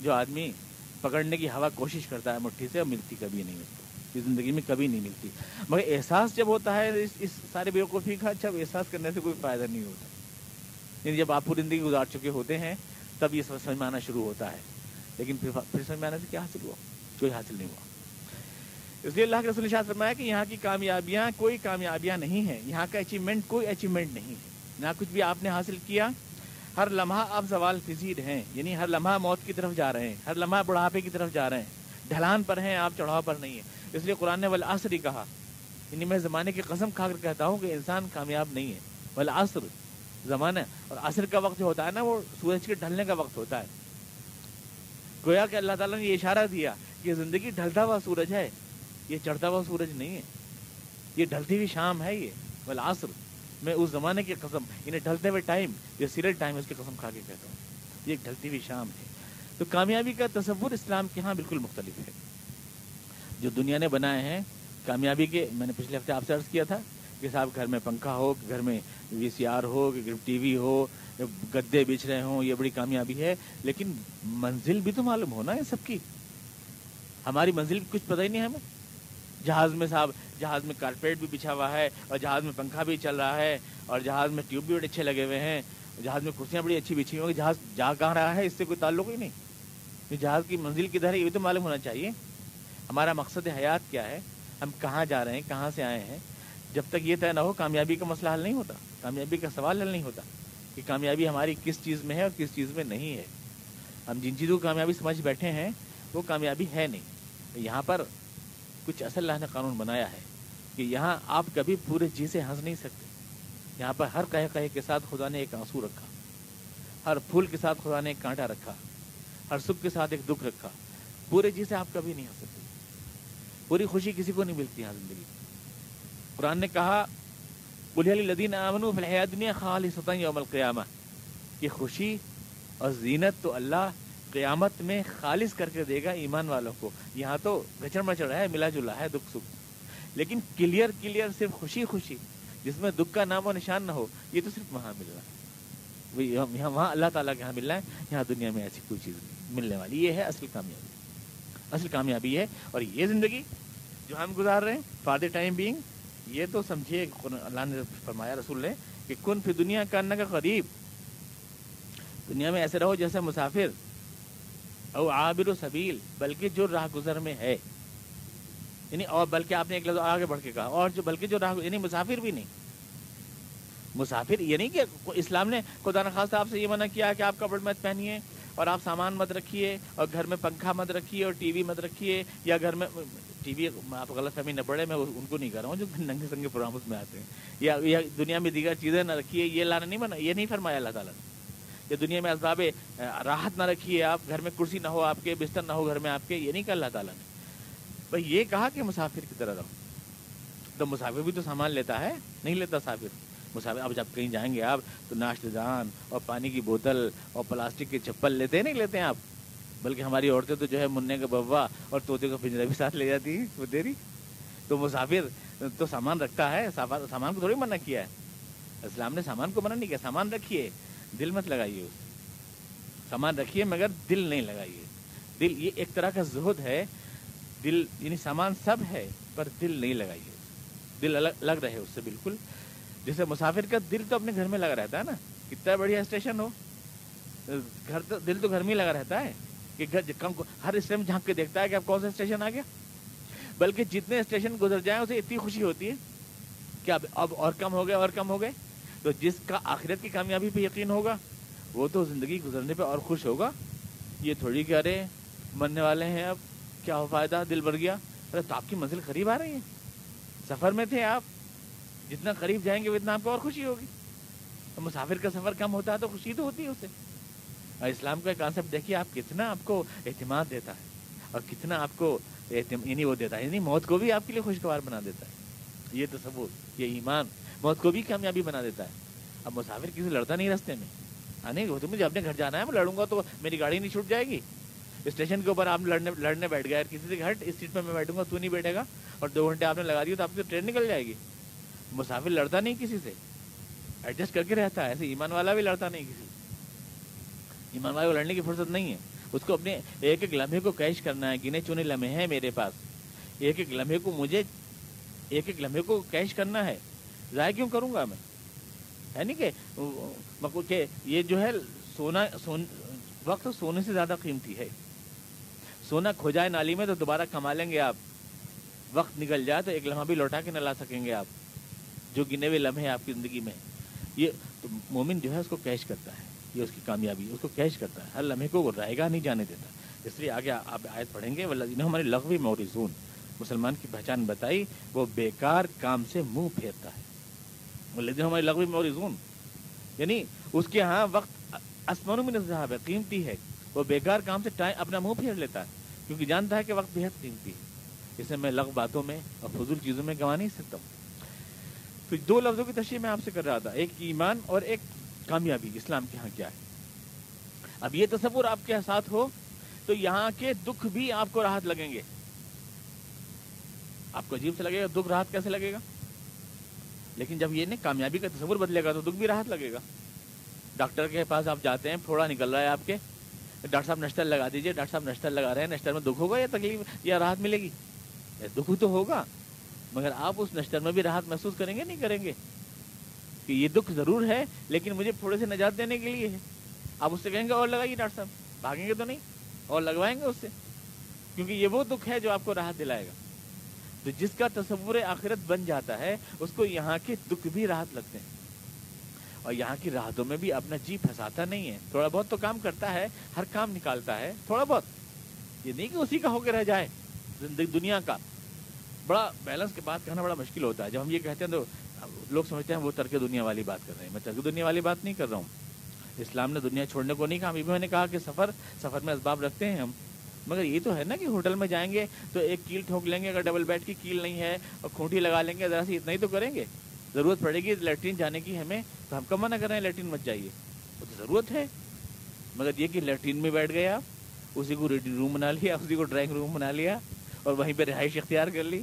جو آدمی پکڑنے کی ہوا کوشش کرتا ہے مٹھی سے اور ملتی کبھی نہیں اس کو زندگی میں کبھی نہیں ملتی۔ مگر احساس جب ہوتا ہے، اس اس سارے بیوقوفی کا جب احساس کرنے سے کوئی فائدہ نہیں ہوتا۔ یعنی جب آپ پوری زندگی گزار چکے ہوتے ہیں، تب یہ سمجھ میں آنا شروع ہوتا ہے۔ لیکن پھر پھر سمجھ میں آنے سے کیا حاصل ہوا؟ کوئی حاصل نہیں ہوا۔ اس لیے اللہ کے رسول شاہ فرمایا کہ یہاں کی کامیابیاں کوئی کامیابیاں نہیں ہیں۔ یہاں کا اچیومنٹ کوئی اچیومنٹ نہیں ہے۔ نہ کچھ بھی آپ نے حاصل کیا ہر لمحہ آپ سوال فضیر ہیں یعنی ہر لمحہ موت کی طرف جا رہے ہیں، ہر لمحہ بڑھاپے کی طرف جا رہے ہیں، ڈھلان پر ہیں، آپ چڑھاؤ پر نہیں ہیں۔ اس لیے قرآن نے ولاسر ہی کہا یعنی میں زمانے کی قسم کھا کر کہتا ہوں کہ انسان کامیاب نہیں ہے۔ ولاسر زمانہ، اور عصر کا وقت جو ہوتا ہے نا، وہ سورج کے ڈھلنے کا وقت ہوتا ہے۔ گویا کہ اللہ تعالیٰ نے یہ اشارہ دیا کہ زندگی ڈھلتا ہوا سورج ہے، یہ چڑھتا ہوا سورج نہیں ہے۔ یہ ڈھلتی ہوئی شام ہے یہ بالآصر میں اس زمانے کی قسم، انہیں ڈھلتے ہوئے ٹائم، یہ سیریل ٹائم اس کی قسم کھا کے کہتا ہوں۔ یہ ایک ڈھلتی ہوئی شام ہے۔ تو کامیابی کا تصور اسلام کے ہاں بالکل مختلف ہے۔ جو دنیا نے بنائے ہیں، کامیابی کے، میں نے پچھلے ہفتے آپ سے عرض کیا تھا کہ صاحب گھر میں پنکھا ہو کہ گھر میں وی سی آر ہو، کہ ٹی وی ہو، گدے بچ رہے ہوں، یہ بڑی کامیابی ہے۔ لیکن منزل بھی تو معلوم ہونا ہے سب کی۔ ہماری منزل کچھ پتہ ہی نہیں ہمیں۔ جہاز میں صاحب جہاز میں کارپیٹ بھی بچھا ہوا ہے اور جہاز میں پنکھا بھی چل رہا ہے اور جہاز میں ٹیوب بھی بڑے اچھے لگے ہوئے ہیں۔ جہاز میں کرسیاں بڑی اچھی بچھی ہوئی جہاز جا کہاں رہا ہے اس سے کوئی تعلق ہی نہیں۔ جہاز کی منزل کدھر ہے یہ بھی تو معلوم ہونا چاہیے۔ ہمارا مقصد حیات کیا ہے؟ ہم کہاں جا رہے ہیں؟ کہاں سے آئے ہیں؟ جب تک یہ طے نہ ہو، کامیابی کا مسئلہ حل نہیں ہوتا۔ کامیابی کا سوال حل نہیں ہوتا کہ کامیابی ہماری کس چیز میں ہے اور کس چیز میں نہیں ہے۔ ہم جن چیزوں کو کامیابی سمجھ بیٹھے ہیں، وہ کامیابی ہے نہیں۔ یہاں پر کچھ اصل اللہ نے قانون بنایا ہے کہ یہاں آپ کبھی پورے جی سے ہنس نہیں سکتے۔ یہاں پر ہر کہے کہے کے ساتھ خدا نے ایک آنسو رکھا۔ ہر پھول کے ساتھ خدا نے ایک کانٹا رکھا۔ ہر سکھ کے ساتھ ایک دکھ رکھا۔ پورے جی سے آپ کبھی نہیں ہنس سکتے۔ پوری خوشی کسی کو نہیں ملتی یہاں زندگی۔ قرآن نے کہا بلیہ لدین امن دنیا خالی سطح یوم القیامہ کہ خوشی اور زینت تو اللہ قیامت میں خالص کر کے دے گا ایمان والوں کو۔ یہاں تو گچڑ مچڑ ہے، ملا جلا ہے، دکھ سکھ۔ لیکن کلیئر کلیئر صرف خوشی خوشی۔ جس میں دکھ کا نام و نشان نہ ہو، یہ تو صرف وہاں مل رہا ہے وہاں اللہ تعالیٰ کے یہاں مل رہا ہے۔ یہاں دنیا میں ایسی کوئی چیز ملنے والی۔ یہ ہے اصل کامیابی۔ اصل کامیابی ہے۔ اور یہ زندگی جو ہم گزار رہے ہیں فار دا ٹائم بینگ یہ تو سمجھیے اللہ نے فرمایا، رسول نے کہ کن پھر دنیا کا کا قریب دنیا میں ایسے رہو جیسے مسافر او عابر و سبیل، بلکہ جو راہ گزر میں ہے۔ یعنی اور بلکہ آپ نے ایک لفظ آگے بڑھ کے کہا، اور جو بلکہ جو راہ یعنی مسافر بھی نہیں۔ مسافر یہ نہیں کہ اسلام نے خدا نخواست آپ سے یہ منع کیا کہ آپ کپڑ مت پہنیے، اور آپ سامان مت رکھیے، اور گھر میں پنکھا مت رکھیے، اور ٹی وی مت رکھیے، یا گھر میں، ٹی وی، آپ غلط فہمی نہ پڑے میں ان کو نہیں کر رہا ہوں جو ننگے سنگے پروگرام میں آتے ہیں۔ یا دنیا میں دیگر چیزیں نہ رکھیے، یہ لانا نہیں بنا، یہ نہیں فرمایا اللہ تعالیٰ نے۔ یا دنیا میں اسباب راحت نہ رکھیے آپ، گھر میں کرسی نہ ہو آپ کے، بستر نہ ہو گھر میں آپ کے، یہ نہیں کہا اللہ تعالیٰ نے۔ بھائی، یہ کہا کہ مسافر کی طرح رہو۔ تو مسافر بھی تو سامان لیتا ہے، نہیں لیتا مسافر مسافر، اب جب کہیں جائیں گے آپ، تو ناشتے دان اور پانی کی بوتل اور پلاسٹک کے چپل لیتے، نہیں لیتے ہیں آپ۔ بلکہ ہماری عورتیں تو جو ہے منع کا ببا اور طوطے کا پنجرا بھی ساتھ لے جاتی ہیں، وہ دیری تو مسافر تو سامان رکھتا ہے سامان کو تھوڑی منع کیا ہے۔ اسلام نے سامان کو منع نہیں کیا، سامان رکھیے۔ دل مت لگائیے اس سامان رکھیے مگر دل نہیں لگائیے۔ دل یہ ایک طرح کا زہد ہے۔ دل یعنی سامان سب ہے، پر دل نہیں لگائیے۔ دل الگ، لگ رہے اس سے بالکل۔ جیسے مسافر کا دل تو اپنے گھر میں لگا رہتا ہے نا۔ کتنا بڑھیا اسٹیشن ہو۔ گھر تو، دل تو گھر میں ہی لگا رہتا ہے کہ گھر کم ہر اسٹیشن جھانک کے دیکھتا ہے کہ اب کون سا اسٹیشن آ گیا۔ بلکہ جتنے اسٹیشن گزر جائیں، اسے اتنی خوشی ہوتی ہے کہ اب اب اور کم ہو گئے، اور کم ہو گئے۔ تو جس کا آخرت کی کامیابی پہ یقین ہوگا، وہ تو زندگی گزرنے پہ اور خوش ہوگا۔ یہ تھوڑی کہ ارے، مرنے والے ہیں اب، کیا ہو فائدہ؟ دل بڑھ گیا۔ ارے، تو آپ کی منزل قریب آ رہی ہے۔ سفر میں تھے آپ، جتنا قریب جائیں گے اتنا آپ کو اور خوشی ہوگی۔ مسافر کا سفر کم ہوتا ہے تو خوشی تو ہوتی ہے اسے اور اسلام کا کانسیپٹ دیکھیے، آپ کتنا آپ کو اعتماد دیتا ہے۔ اور کتنا آپ کو یعنی وہ دیتا ہے یعنی موت کو بھی آپ کے لیے خوشگوار بنا دیتا ہے۔ یہ تصور، یہ ایمان موت کو بھی کامیابی بنا دیتا ہے۔ اب مسافر کسی لڑتا نہیں رستے میں۔ ہاں نہیں، وہ تو مجھے اپنے گھر جانا ہے، میں لڑوں گا تو میری گاڑی نہیں چھوٹ جائے گی۔ اسٹیشن کے اوپر آپ لڑنے لڑنے بیٹھ گئے، کسی سے ہٹ، اس سیٹ پہ میں بیٹھوں گا، تو نہیں بیٹھے گا۔ اور دو گھنٹے آپ نے لگا دیا تو آپ کی ٹرین نکل جائے گی۔ مسافر لڑتا نہیں کسی سے۔ ایڈجسٹ کر کے رہتا ہے، ایسے ایمان والا بھی لڑتا نہیں کسی ایمان والے کو لڑنے کی فرصت نہیں ہے۔ اس کو اپنے ایک ایک لمحے کو کیش کرنا ہے، گنے چنے لمحے ہیں میرے پاس۔ ایک ایک لمحے کو مجھے، ایک ایک لمحے کو کیش کرنا ہے۔ ضائع کیوں کروں گا میں؟ ہے نہیں کہ یہ جو ہے سونا، سون، وقت سونے سے زیادہ قیمتی ہے۔ سونا کھو جائے نالی میں تو دوبارہ کما لیں گے آپ۔ وقت نکل جائے تو ایک لمحہ بھی لوٹا کے نہ لا سکیں گے آپ۔ جو گنے ہوئے لمحے آپ کی زندگی میں۔ یہ تو مومن جو ہے اس کو کیش کرتا ہے۔ یہ اس کی کامیابی، اس کو کیش کرتا ہے۔ ہر لمحے کو وہ رائے گا نہیں جانے دیتا۔ اس لیے آگے آپ آیت پڑھیں گے ولہ ہماری لغوی موریزون مسلمان کی پہچان بتائی، وہ بیکار کام سے منہ پھیرتا ہے۔ ولدین ہماری لغوی موریزون یعنی اس کے ہاں وقت آسمانوں میں نظر ہے، قیمتی ہے۔ وہ بیکار کام سے ٹائم اپنا منہ پھیر لیتا ہے، کیونکہ جانتا ہے کہ وقت بےحد قیمتی ہے۔ اسے میں لغ باتوں میں اور فضول چیزوں میں گنوا نہیں سکتا ہوں۔ تو دو لفظوں کی تشریح میں آپ سے کر رہا تھا، ایک ایمان اور ایک کامیابی، اسلام کے ہاں کیا ہے۔ اب یہ تصور آپ کے ساتھ ہو، تو یہاں کے دکھ بھی آپ کو راحت لگیں گے۔ آپ کو عجیب سے لگے گا، دکھ راحت کیسے لگے گا؟ لیکن جب یہ نہیں کامیابی کا تصور بدلے گا تو دکھ بھی راحت لگے گا۔ ڈاکٹر کے پاس آپ جاتے ہیں تھوڑا نکل رہا ہے آپ کے۔ ڈاکٹر صاحب نشتر لگا دیجیے ڈاکٹر صاحب نشتر لگا رہے ہیں نشتر میں دکھ ہوگا یا تکلیف یا راحت ملے گی؟ دکھ تو ہوگا، مگر آپ اس نشتر میں بھی راحت محسوس کریں گے، نہیں کریں گے؟ کہ یہ دکھ ضرور ہے، لیکن مجھے تھوڑے سے نجات دینے کے لیے ہے۔ آپ اس سے کہیں گے، اور لگائیے ڈاکٹر صاحب۔ بھاگیں گے تو نہیں، اور لگوائیں گے اس سے۔ کیونکہ یہ وہ دکھ ہے جو آپ کو راحت دلائے گا۔ تو جس کا تصور آخرت بن جاتا ہے، اس کو یہاں کے دکھ بھی راحت لگتے ہیں۔ اور یہاں کی راحتوں میں بھی اپنا جی پھنساتا نہیں ہے۔ تھوڑا بہت تو کام کرتا ہے، ہر کام نکالتا ہے، تھوڑا بہت۔ یہ نہیں کہ اسی کا ہو کے رہ جائے، زندگی، دنیا کا۔ بڑا بیلنس کے بات کہنا بڑا مشکل ہوتا ہے۔ جب ہم یہ کہتے ہیں تو لوگ سمجھتے ہیں وہ ترک دنیا والی بات کر رہے ہیں۔ میں ترک دنیا والی بات نہیں کر رہا ہوں۔ اسلام نے دنیا چھوڑنے کو نہیں کہا۔ ابھی میں نے کہا کہ سفر سفر میں اسباب رکھتے ہیں ہم۔ مگر یہ تو ہے نا کہ ہوٹل میں جائیں گے تو ایک کیل ٹھوک لیں گے، اگر ڈبل بیڈ کی کیل نہیں ہے اور کھوٹی لگا لیں گے، ذرا سی اتنا ہی تو کریں گے۔ ضرورت پڑے گی لیٹرین جانے کی ہمیں، تو ہم کم منع کر رہے ہیں لیٹرین مت جائیے۔ وہ تو ضرورت ہے۔ مگر یہ کہ لیٹرین میں بیٹھ گئے آپ، اسی کو ریڈنگ روم بنا لیا، اسی کو ڈرائنگ روم بنا لیا اور وہیں پہ رہائش اختیار کر لی۔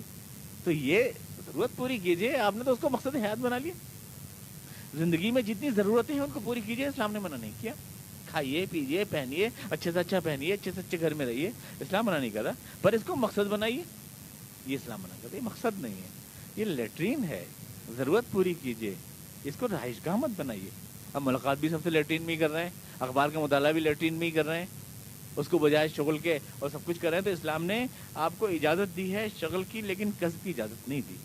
تو یہ ضرورت پوری کیجیے، آپ نے تو اس کو مقصد حیات بنا لیا۔ زندگی میں جتنی ضرورتیں ہیں، ان کو پوری کیجیے، اسلام نے منع نہیں کیا۔ کھائیے، پیجیے، پہنیے، اچھے سے اچھا پہنیے، اچھے سے اچھے گھر میں رہیے، اسلام منع نہیں کر رہا۔ پر اس کو مقصد بنائیے۔ یہ اسلام منع کرتا یہ مقصد نہیں ہے۔ یہ لیٹرین ہے۔ ضرورت پوری کیجیے۔ اس کو رہائش گاہ مت بنائیے۔ اب ملاقات بھی سب سے لیٹرین میں ہی کر رہے ہیں۔ اخبار کا مطالعہ بھی لیٹرین میں ہی کر رہے ہیں۔ اس کو بجائے شغل کے اور سب کچھ کر رہے ہیں، تو اسلام نے آپ کو اجازت دی ہے شغل کی، لیکن قصب کی اجازت نہیں دی۔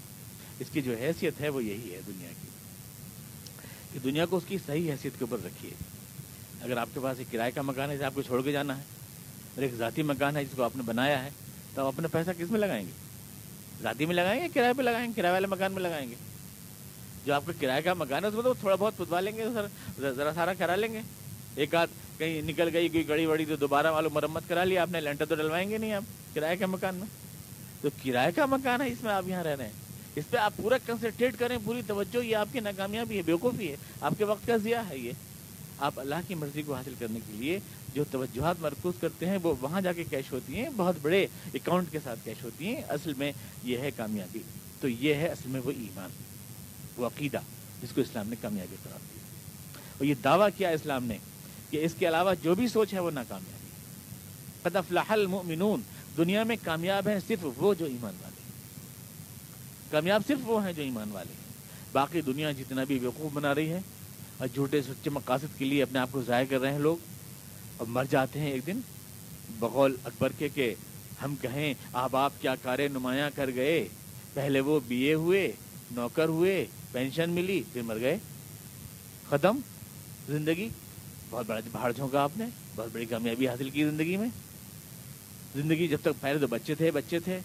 اس کی جو حیثیت ہے وہ یہی ہے دنیا کی۔ کہ دنیا کو اس کی صحیح حیثیت کے اوپر رکھیے۔ اگر آپ کے پاس ایک کرائے کا مکان ہے جسے آپ کو چھوڑ کے جانا ہے، اور ایک ذاتی مکان ہے جس کو آپ نے بنایا ہے، تو آپ اپنا پیسہ کس میں لگائیں گے؟ ذاتی میں لگائیں گے کرائے پہ لگائیں گے؟ کرائے والے مکان میں لگائیں گے؟ جو آپ کا کرائے کا مکان ہے، اس میں تو تھوڑا بہت پتوا لیں گے سر، ذرا سارا کرا لیں گے۔ ایک آدھ کہیں نکل گئی، کوئی گڑی وڑی تو دوبارہ والوں مرمت کرا لیا آپ نے لینٹر تو ڈلوائیں گے نہیں آپ کرائے کا مکان میں؟ تو کرائے کا مکان ہے، اس میں آپ یہاں رہ رہے ہیں۔ اس پہ آپ پورا کنسنٹریٹ کریں، پوری توجہ، یہ آپ کی ناکامیابی ہے بیوقوفی ہے۔ آپ کے وقت کا ضیاع ہے یہ۔ آپ اللہ کی مرضی کو حاصل کرنے کے لیے جو توجہات مرکوز کرتے ہیں، وہ وہاں جا کے کیش ہوتی ہیں، بہت بڑے اکاؤنٹ کے ساتھ کیش ہوتی ہیں۔ اصل میں یہ ہے کامیابی۔ تو یہ ہے اصل میں وہ ایمان، وہ عقیدہ جس کو اسلام نے کامیابی قرار دیا اور یہ دعویٰ کیا اسلام نے؟ کہ اس کے علاوہ جو بھی سوچ ہے وہ ناکامیابی۔ قد افلح المؤمنون۔ دنیا میں کامیاب ہیں صرف وہ جو ایمان والے کامیاب صرف وہ ہیں جو ایمان والے ہیں۔ باقی دنیا جتنا بھی بیوقوف بنا رہی ہے اور جھوٹے سچے مقاصد کے لیے اپنے آپ کو ضائع کر رہے ہیں لوگ اور مر جاتے ہیں ایک دن بقول اکبر کے کہ ہم کہیں آپ آپ کیا کارے نمایاں کر گئے؟ پہلے وہ بی اے ہوئے، نوکر ہوئے، پینشن ملی، پھر مر گئے۔ ختم۔ زندگی۔ بہت بڑا پہاڑ جھونکا آپ نے، بہت بڑی کامیابی حاصل کی زندگی میں۔ زندگی جب تک پہلے تو بچے تھے بچے تھے،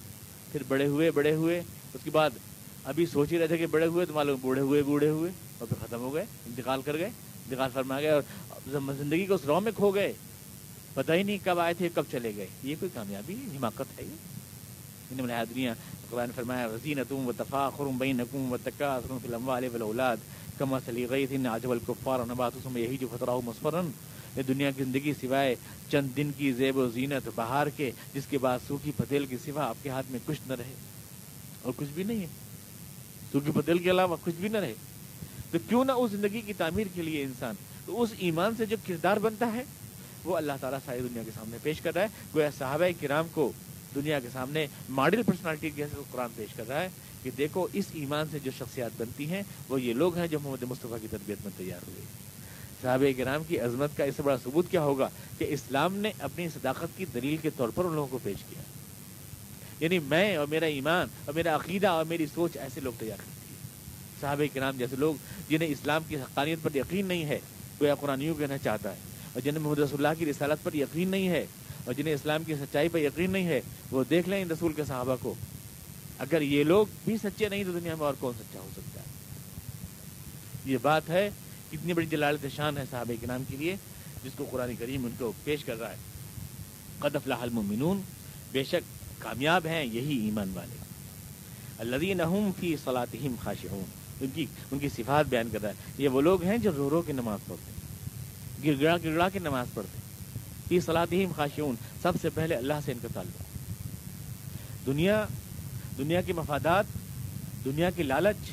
پھر بڑے ہوئے بڑے ہوئے۔ اس کے بعد ابھی سوچ ہی رہے تھے کہ بڑے ہوئے تو معلوم بوڑھے ہوئے بوڑھے ہوئے۔ اور پھر ختم ہو گئے، انتقال کر گئے، انتقال فرما گئے اور زندگی کو اس رو میں کھو گئے۔ پتہ ہی نہیں کب آئے تھے، کب چلے گئے۔ یہ کوئی کامیابی حماقت ہے یہ۔ دنیا قرآن فرمایا رضین تم و تفا بین نقوم و تکا فلم اولاد کما سلی گئی تھی ناجب الکفار و نبات اس میں یہی جو فترا مسفرن یہ دنیا کی زندگی سوائے چند دن کی زیب و زینت، بہار کے، جس کے بعد سوکھی پتیل کے سوا آپ کے ہاتھ میں کچھ نہ رہے اور کچھ بھی نہیں ہے۔ سوکھی پتیل کے علاوہ کچھ بھی نہ رہے۔ تو کیوں نہ اس زندگی کی تعمیر کے لیے انسان تو اس ایمان سے جو کردار بنتا ہے، وہ اللہ تعالیٰ ساری دنیا کے سامنے پیش کر رہا ہے۔ گویا صحابہ کرام کو دنیا کے سامنے ماڈل پرسنالٹی جیسے قرآن پیش کر رہا ہے کہ دیکھو، اس ایمان سے جو شخصیات بنتی ہیں، وہ یہ لوگ ہیں جو محمد مصطفیٰ کی تربیت میں تیار ہوئے۔ صحابہ کرام کی عظمت کا اس سے بڑا ثبوت کیا ہوگا کہ اسلام نے اپنی صداقت کی دلیل کے طور پر ان لوگوں کو پیش کیا۔ یعنی میں اور میرا ایمان اور میرا عقیدہ اور میری سوچ ایسے لوگ تیار کرتی ہے صحابہ کرام جیسے لوگ جنہیں اسلام کی حقانیت پر یقین نہیں ہے وہ یا قرآن یوں کہنا چاہتا ہے، اور جنہیں محمد رسول اللہ کی رسالت پر یقین نہیں ہے، اور جنہیں اسلام کی سچائی پر یقین نہیں ہے، وہ دیکھ لیں ان رسول کے صحابہ کو۔ اگر یہ لوگ بھی سچے نہیں تو دنیا میں اور کون سچا ہو سکتا ہے؟ یہ بات ہے، کتنی بڑی جلالت شان ہے صحابہ کے نام کے لیے، جس کو قرآن کریم ان کو پیش کر رہا ہے۔ قدف المؤمنون، بے شک کامیاب ہیں یہی ایمان والے۔ الذین هم فی صلاتہم خاشعون۔ ان کی ان کی صفات بیان کر رہا ہے۔ یہ وہ لوگ ہیں جو رو رو کے نماز پڑھتے ہیں۔ گر گڑا گر گڑا کے نماز پڑھتے ہیں۔ فی صلاتہم خاشعون۔ سب سے پہلے اللہ سے ان کا تعلق۔ دنیا دنیا کے مفادات، دنیا کی لالچ،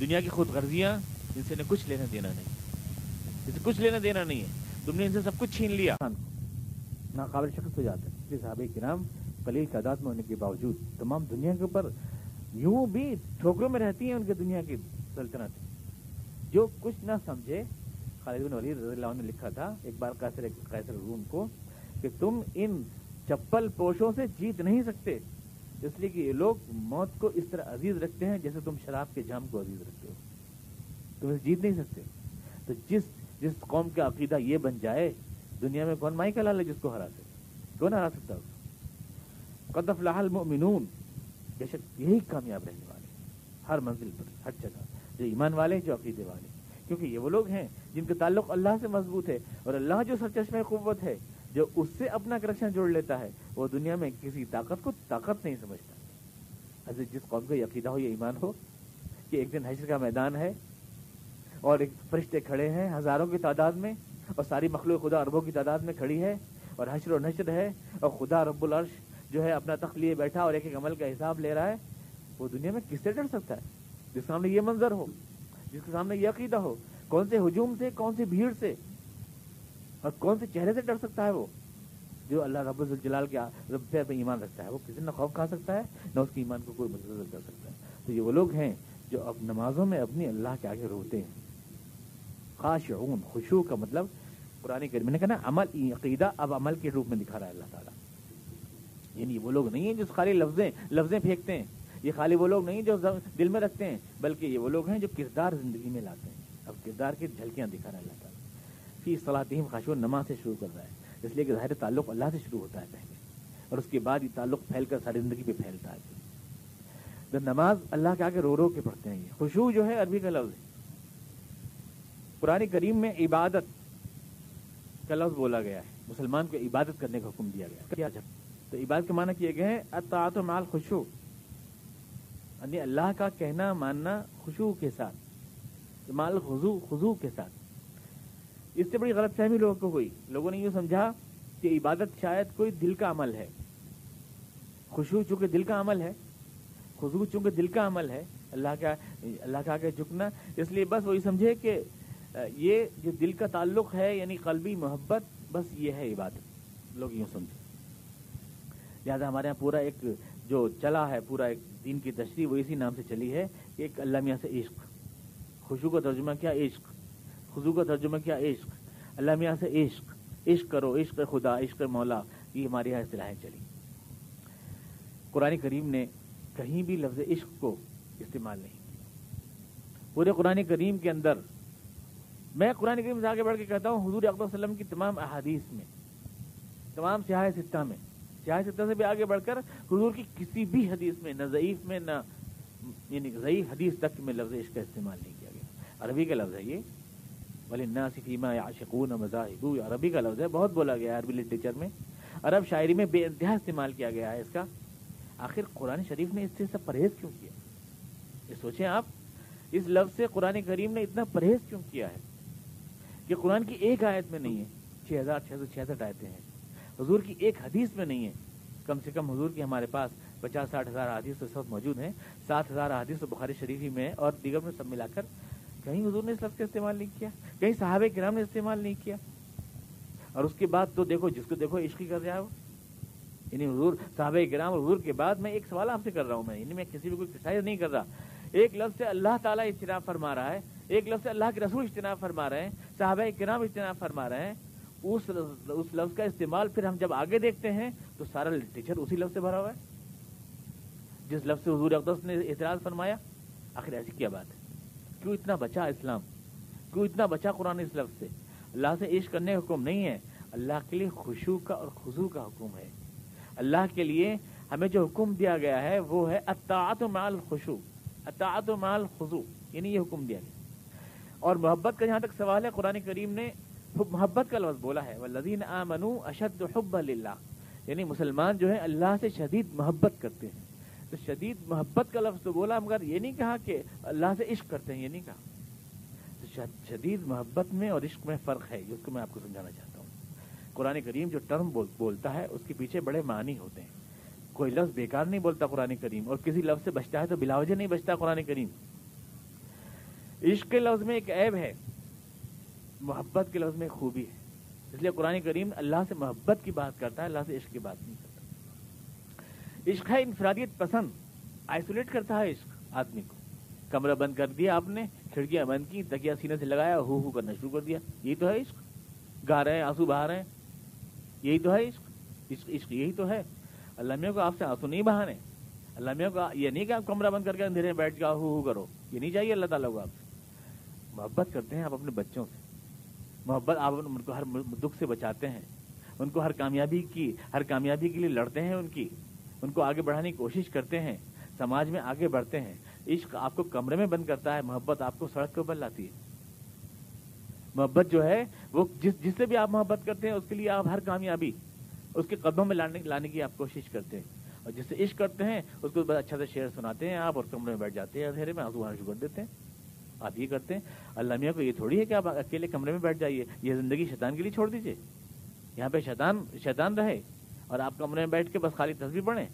دنیا کی خود غرضیاں ان سے کچھ لینا دینا نہیں۔ ان سے کچھ لینا دینا نہیں ہے۔ تم نے ان سے سب کچھ چھین لیا۔ ناقابل شخص ہو جاتا ہے صحابہ کرام، قلیل تعداد میں ہونے کے باوجود تمام دنیا کے اوپر یوں بھی ٹھوکروں میں رہتی ہیں ان کے دنیا کی سلطنت۔ جو کچھ نہ سمجھے، خالد بن ولید رضی اللہ عنہ نے لکھا تھا، ایک بار قیصر قیصر روم کو، کہ تم ان چپل پوشوں سے جیت نہیں سکتے، اس لیے کہ یہ لوگ موت کو اس طرح عزیز رکھتے ہیں جیسے تم شراب کے جام کو عزیز رکھتے ہو۔ تم اسے جیت نہیں سکتے۔ تو جس جس قوم کا عقیدہ یہ بن جائے، دنیا میں کون مائی کا لال ہے جس کو ہرا سکے کون ہرا سکتا؟ اس قدف لاہل مومنون بے شک یہی کامیاب رہنے والے ہر منزل پر، ہر جگہ۔ جو ایمان والے ہیں، جو عقیدے والے کیونکہ یہ وہ لوگ ہیں جن کا تعلق اللہ سے مضبوط ہے اور اللہ جو سر چشمہ قوت ہے، جو اس سے اپنا کرکشن جوڑ لیتا ہے، وہ دنیا میں کسی طاقت کو طاقت نہیں سمجھتا۔ حضرت، جس قوم کا یہ عقیدہ ہو، یہ ایمان ہو کہ ایک دن حشر کا میدان ہے اور ایک فرشتے کھڑے ہیں ہزاروں کی تعداد میں اور ساری مخلوق خدا اربوں کی تعداد میں کھڑی ہے اور حشر و نشر ہے اور خدا رب العرش جو ہے اپنا تخت لیے بیٹھا اور ایک ایک عمل کا حساب لے رہا ہے، وہ دنیا میں کس سے ڈر سکتا ہے؟ جس کے سامنے یہ منظر ہو، جس کے سامنے یہ عقیدہ ہو، کون سے ہجوم سے، کون سی بھیڑ سے؟ اور کون سے چہرے سے ڈر سکتا ہے وہ؟ جو اللہ رب الجلال کے رب پہ ایمان رکھتا ہے۔ وہ کسی نہ خوف کھا سکتا ہے، نہ اس کے ایمان کو کوئی مدد کر سکتا ہے۔ تو یہ وہ لوگ ہیں جو اب نمازوں میں اپنی اللہ کے آگے روتے ہیں۔ خاشعون خوشو کا مطلب قرآن کریم نے کہا نا، عمل، عقیدہ اب عمل کے روپ میں دکھا رہا ہے اللہ تعالیٰ۔ یعنی وہ لوگ نہیں ہیں جو خالی لفظیں لفظیں پھینکتے ہیں۔ یہ خالی وہ لوگ نہیں جو دل میں رکھتے ہیں، بلکہ یہ وہ لوگ ہیں جو کردار زندگی میں لاتے ہیں۔ اب کردار کی جھلکیاں دکھا رہا ہے اللہ تعالیٰ۔ فی صلاحیم خاشو نماز سے شروع کر رہا ہے۔ اس لیے کہ ظاہر تعلق اللہ سے شروع ہوتا ہے پہلے۔ اور اس کے بعد یہ تعلق پھیل کر ساری زندگی پہ پھیلتا ہے۔ جب نماز اللہ کے آگے رو رو کے پڑھتے ہیں۔ یہ خوشبو جو ہے عربی کا لفظ ہے۔ قرآن کریم میں عبادت کا لفظ بولا گیا ہے۔ مسلمان کو عبادت کرنے کا حکم دیا گیا کیا جب تو عبادت کے معنی کیے گئے ہیں، اطاعت و مال خوشو یعنی اللہ کا کہنا، ماننا خوشبو کے ساتھ، مال خزو خزو کے ساتھ۔ اس سے بڑی غلط فہمی لوگوں کو ہوئی۔ لوگوں نے یہ سمجھا کہ عبادت شاید کوئی دل کا عمل ہے۔ خوشبو چونکہ دل کا عمل ہے خوشبو چونکہ دل کا عمل ہے، اللہ کا اللہ کا آگے جھکنا۔ اس لیے بس وہی سمجھے کہ یہ جو دل کا تعلق ہے یعنی قلبی محبت، بس یہ ہے عبادت۔ لوگ یوں سمجھے۔ لہٰذا ہمارے یہاں پورا ایک جو چلا ہے، پورا ایک دین کی تشریح، وہ اسی نام سے چلی ہے کہ ایک اللہ میاں سے عشق۔ خوشو کا ترجمہ کیا؟ عشق۔ خزو کا ترجمہ کیا؟ عشق۔ اللہ میاں سے عشق۔ عشق کرو، عشق خدا، عشق مولا۔ یہ ہماری یہاں اصطلاحیں چلی قرآن کریم نے کہیں بھی لفظ عشق کو استعمال نہیں پورے قرآن کریم کے اندر، میں قرآن کریم سے آگے بڑھ کے کہتا ہوں، حضور اقبال وسلم کی تمام احادیث میں، تمام سیاح ستہ میں سیاح ستہ سے بھی آگے بڑھ کر حضور کی کسی بھی حدیث میں، نہ ضعیف میں، نہ یعنی ضعیف حدیث تک میں لفظ عشق کا استعمال نہیں کیا گیا۔ عربی کا لفظ ہے یہ۔ ولی صفیمہ یا شکون مذاہب عربی کا لفظ ہے، بہت بولا گیا ہے عربی لٹریچر میں۔ عرب شاعری میں بے انتہا استعمال کیا گیا ہے اس کا۔ آخر قرآن شریف نے اس سے سب پرہیز کیوں کیا؟ یہ سوچیں آپ، اس لفظ سے قرآن کریم نے اتنا پرہیز کیوں کیا ہے؟ کہ قرآن کی ایک آیت میں نہیں ہے، چھ ہزار چھ سو چھیاسٹھ آیتیں ہیں۔ حضور کی ایک حدیث میں نہیں ہے۔ کم سے کم حضور کی ہمارے پاس پچاس ساٹھ ہزار حدیث تو سب موجود ہیں، سات ہزار حدیث تو بخاری شریفی میں اور دیگر میں سب ملا کر کہیں حضور نے اس لفظ کا استعمال نہیں کیا، کہیں صحابہ کرام نے استعمال نہیں کیا۔ اور اس کے بعد تو دیکھو، جس کو دیکھو، عشقی کر رہا ہے وہ۔ یعنی حضور، صحابہ کرام اور حضور کے بعد میں ایک سوال آپ سے کر رہا ہوں میں یعنی میں کسی بھی کوئی کرسائز نہیں کر رہا۔ ایک لفظ سے اللہ تعالیٰ اجتناب فرما رہا ہے، ایک لفظ سے اللہ کے رسول اجتناب فرما رہے ہیں، صحابہ کرام اجتناب فرما رہے ہیں۔ اس اس لفظ کا استعمال پھر ہم جب آگے دیکھتے ہیں تو سارا لٹریچر اسی لفظ سے بھرا ہوا ہے۔ جس لفظ سے حضور اقدس نے اعتراض فرمایا، آخر ایسی کیا بات ہے؟ کیوں اتنا بچا اسلام؟ کیوں اتنا بچا قرآن اس لفظ سے؟ اللہ سے عشق کرنے کا حکم نہیں ہے۔ اللہ کے لیے خوشو کا اور خزو کا حکم ہے۔ اللہ کے لیے ہمیں جو حکم دیا گیا ہے، وہ ہے اطاعت مال خوشو اطاعت و مال خزو یعنی یہ حکم دیا گیا۔ اور محبت کا جہاں تک سوال ہے، قرآن کریم نے محبت کا لفظ بولا ہے۔ لدین آ منو اشد حب اللہ یعنی مسلمان جو ہے اللہ سے شدید محبت کرتے ہیں۔ تو شدید محبت کا لفظ تو بولا، مگر یہ نہیں کہا کہ اللہ سے عشق کرتے ہیں، یہ نہیں کہا۔ شدید محبت میں اور عشق میں فرق ہے جس کو میں آپ کو سمجھانا چاہتا ہوں۔ قرآن کریم جو ٹرم بولتا ہے، اس کے پیچھے بڑے معنی ہوتے ہیں۔ کوئی لفظ بیکار نہیں بولتا قرآن کریم، اور کسی لفظ سے بچتا ہے تو بلا وجہ نہیں بچتا قرآن کریم۔ عشق کے لفظ میں ایک عیب ہے۔ محبت کے لفظ میں خوبی ہے۔ اس لیے قرآن کریم اللہ سے محبت کی بات کرتا ہے، اللہ سے عشق کی بات نہیں کرتا۔ عشق ہے انفرادیت پسند آئسولیٹ کرتا ہے عشق آدمی کو۔ کمرہ بند کر دیا آپ نے، کھڑکیاں بند کی، تکیا سینے سے لگایا، ہو ہو کرنا شروع کر دیا۔ یہی تو ہے عشق۔ گا رہے ہیں، آنسو بہا رہے ہیں۔ یہی تو ہے عشق۔ عشق عشق یہی تو ہے۔ اللہ میاں کو آپ سے آنسو نہیں بہانے۔ اللہ میاں کو، یہ نہیں کہ آپ کمرہ بند کر کے اندھیرے میں بیٹھ کے ہو ہو کرو۔ یہ نہیں چاہیے اللہ تعالیٰ کو آپ سے۔ محبت کرتے ہیں آپ اپنے بچوں سے۔ محبت آپ ان کو ہر دکھ سے بچاتے ہیں، ان کو ہر کامیابی کی، ہر کامیابی کے لیے لڑتے ہیں ان کی، ان کو آگے بڑھانے کی کوشش کرتے ہیں، سماج میں آگے بڑھتے ہیں۔ عشق آپ کو کمرے میں بند کرتا ہے، محبت آپ کو سڑک کے اوپر لاتی ہے۔ محبت جو ہے، وہ جس جس سے بھی آپ محبت کرتے ہیں، اس کے لیے آپ ہر کامیابی، اس کے قدموں میں لانے لانے کی آپ کوشش کرتے ہیں۔ اور جس سے عشق کرتے ہیں، اس کو بہت اچھا سے شعر سناتے ہیں آپ اور کمرے میں بیٹھ جاتے ہیں، اندھیرے میں آنسو شروع کر دیتے ہیں۔ آپ یہ کرتے ہیں۔ اللہ میاں کو یہ تھوڑی ہے کہ آپ اکیلے کمرے میں بیٹھ جائیے۔ یہ زندگی شیطان کے لیے چھوڑ دیجیے یہاں پہ شیطان شیطان رہے اور آپ کمرے میں بیٹھ کے بس خالی تصویر پڑھیں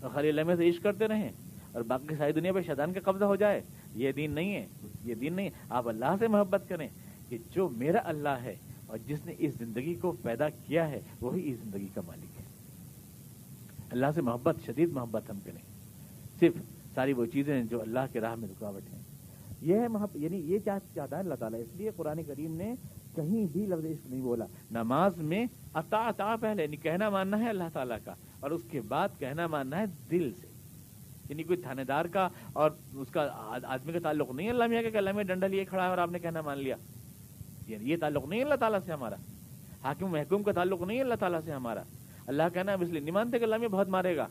اور خالی اللہ سے عشق کرتے رہیں اور باقی ساری دنیا پہ شیطان کا قبضہ ہو جائے۔ یہ دین نہیں ہے۔ یہ دین نہیں ہے۔ آپ اللہ سے محبت کریں کہ جو میرا اللہ ہے اور جس نے اس زندگی کو پیدا کیا ہے، وہی اس زندگی کا مالک ہے۔ اللہ سے محبت، شدید محبت ہم کریں۔ صرف ساری وہ چیزیں جو اللہ کے راہ میں رکاوٹ ہیں۔ یہ ہے محبت یعنی یہ چاہتا ہے اللہ تعالیٰ؟ اس لیے قرآن کریم نے کہیں بھی لفظ عشق نہیں بولا۔ نماز میں اتا اتا پہلے یعنی کہنا ماننا ہے اللہ تعالیٰ کا، اور اس کے بعد کہنا ماننا ہے دل سے۔ یعنی کوئی تھانے دار کا اور اس کا آدمی کا تعلق نہیں اللہ میاں کہ اللہ میں ڈنڈا لیے کھڑا ہے اور آپ نے کہنا مان لیا۔ یعنی یہ تعلق نہیں اللہ تعالیٰ سے ہمارا۔ حاکم محکوم کا تعلق نہیں ہے اللہ تعالیٰ سے ہمارا۔ اللہ کہنا اس لیے نہیں مانتے کہ اللہ میں بہت مارے گا۔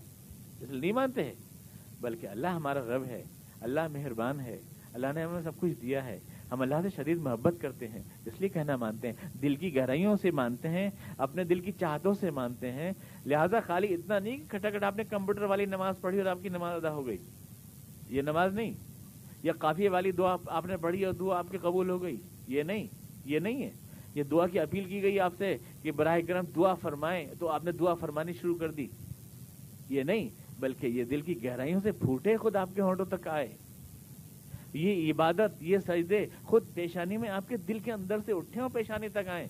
اس لیے نہیں مانتے ہیں، بلکہ اللہ ہمارا رب ہے، اللہ مہربان ہے۔ اللہ نے ہمیں سب کچھ دیا ہے۔ ہم اللہ سے شدید محبت کرتے ہیں، اس لیے کہنا مانتے ہیں۔ دل کی گہرائیوں سے مانتے ہیں، اپنے دل کی چاہتوں سے مانتے ہیں۔ لہذا خالی اتنا نہیں کہ کھٹا آپ نے کمپیوٹر والی نماز پڑھی اور آپ کی نماز ادا ہو گئی۔ یہ نماز نہیں۔ یا کافی والی دعا آپ نے پڑھی اور دعا آپ کی قبول ہو گئی۔ یہ نہیں یہ نہیں ہے۔ یہ دعا کی اپیل کی گئی آپ سے کہ براہ کرم دعا فرمائیں تو آپ نے دعا فرمانی شروع کر دی۔ یہ نہیں، بلکہ یہ دل کی گہرائیوں سے پھوٹے خود آپ کے ہونٹوں تک آئے۔ یہ عبادت، یہ سجدے خود پیشانی میں آپ کے دل کے اندر سے اٹھے اور پیشانی تک آئے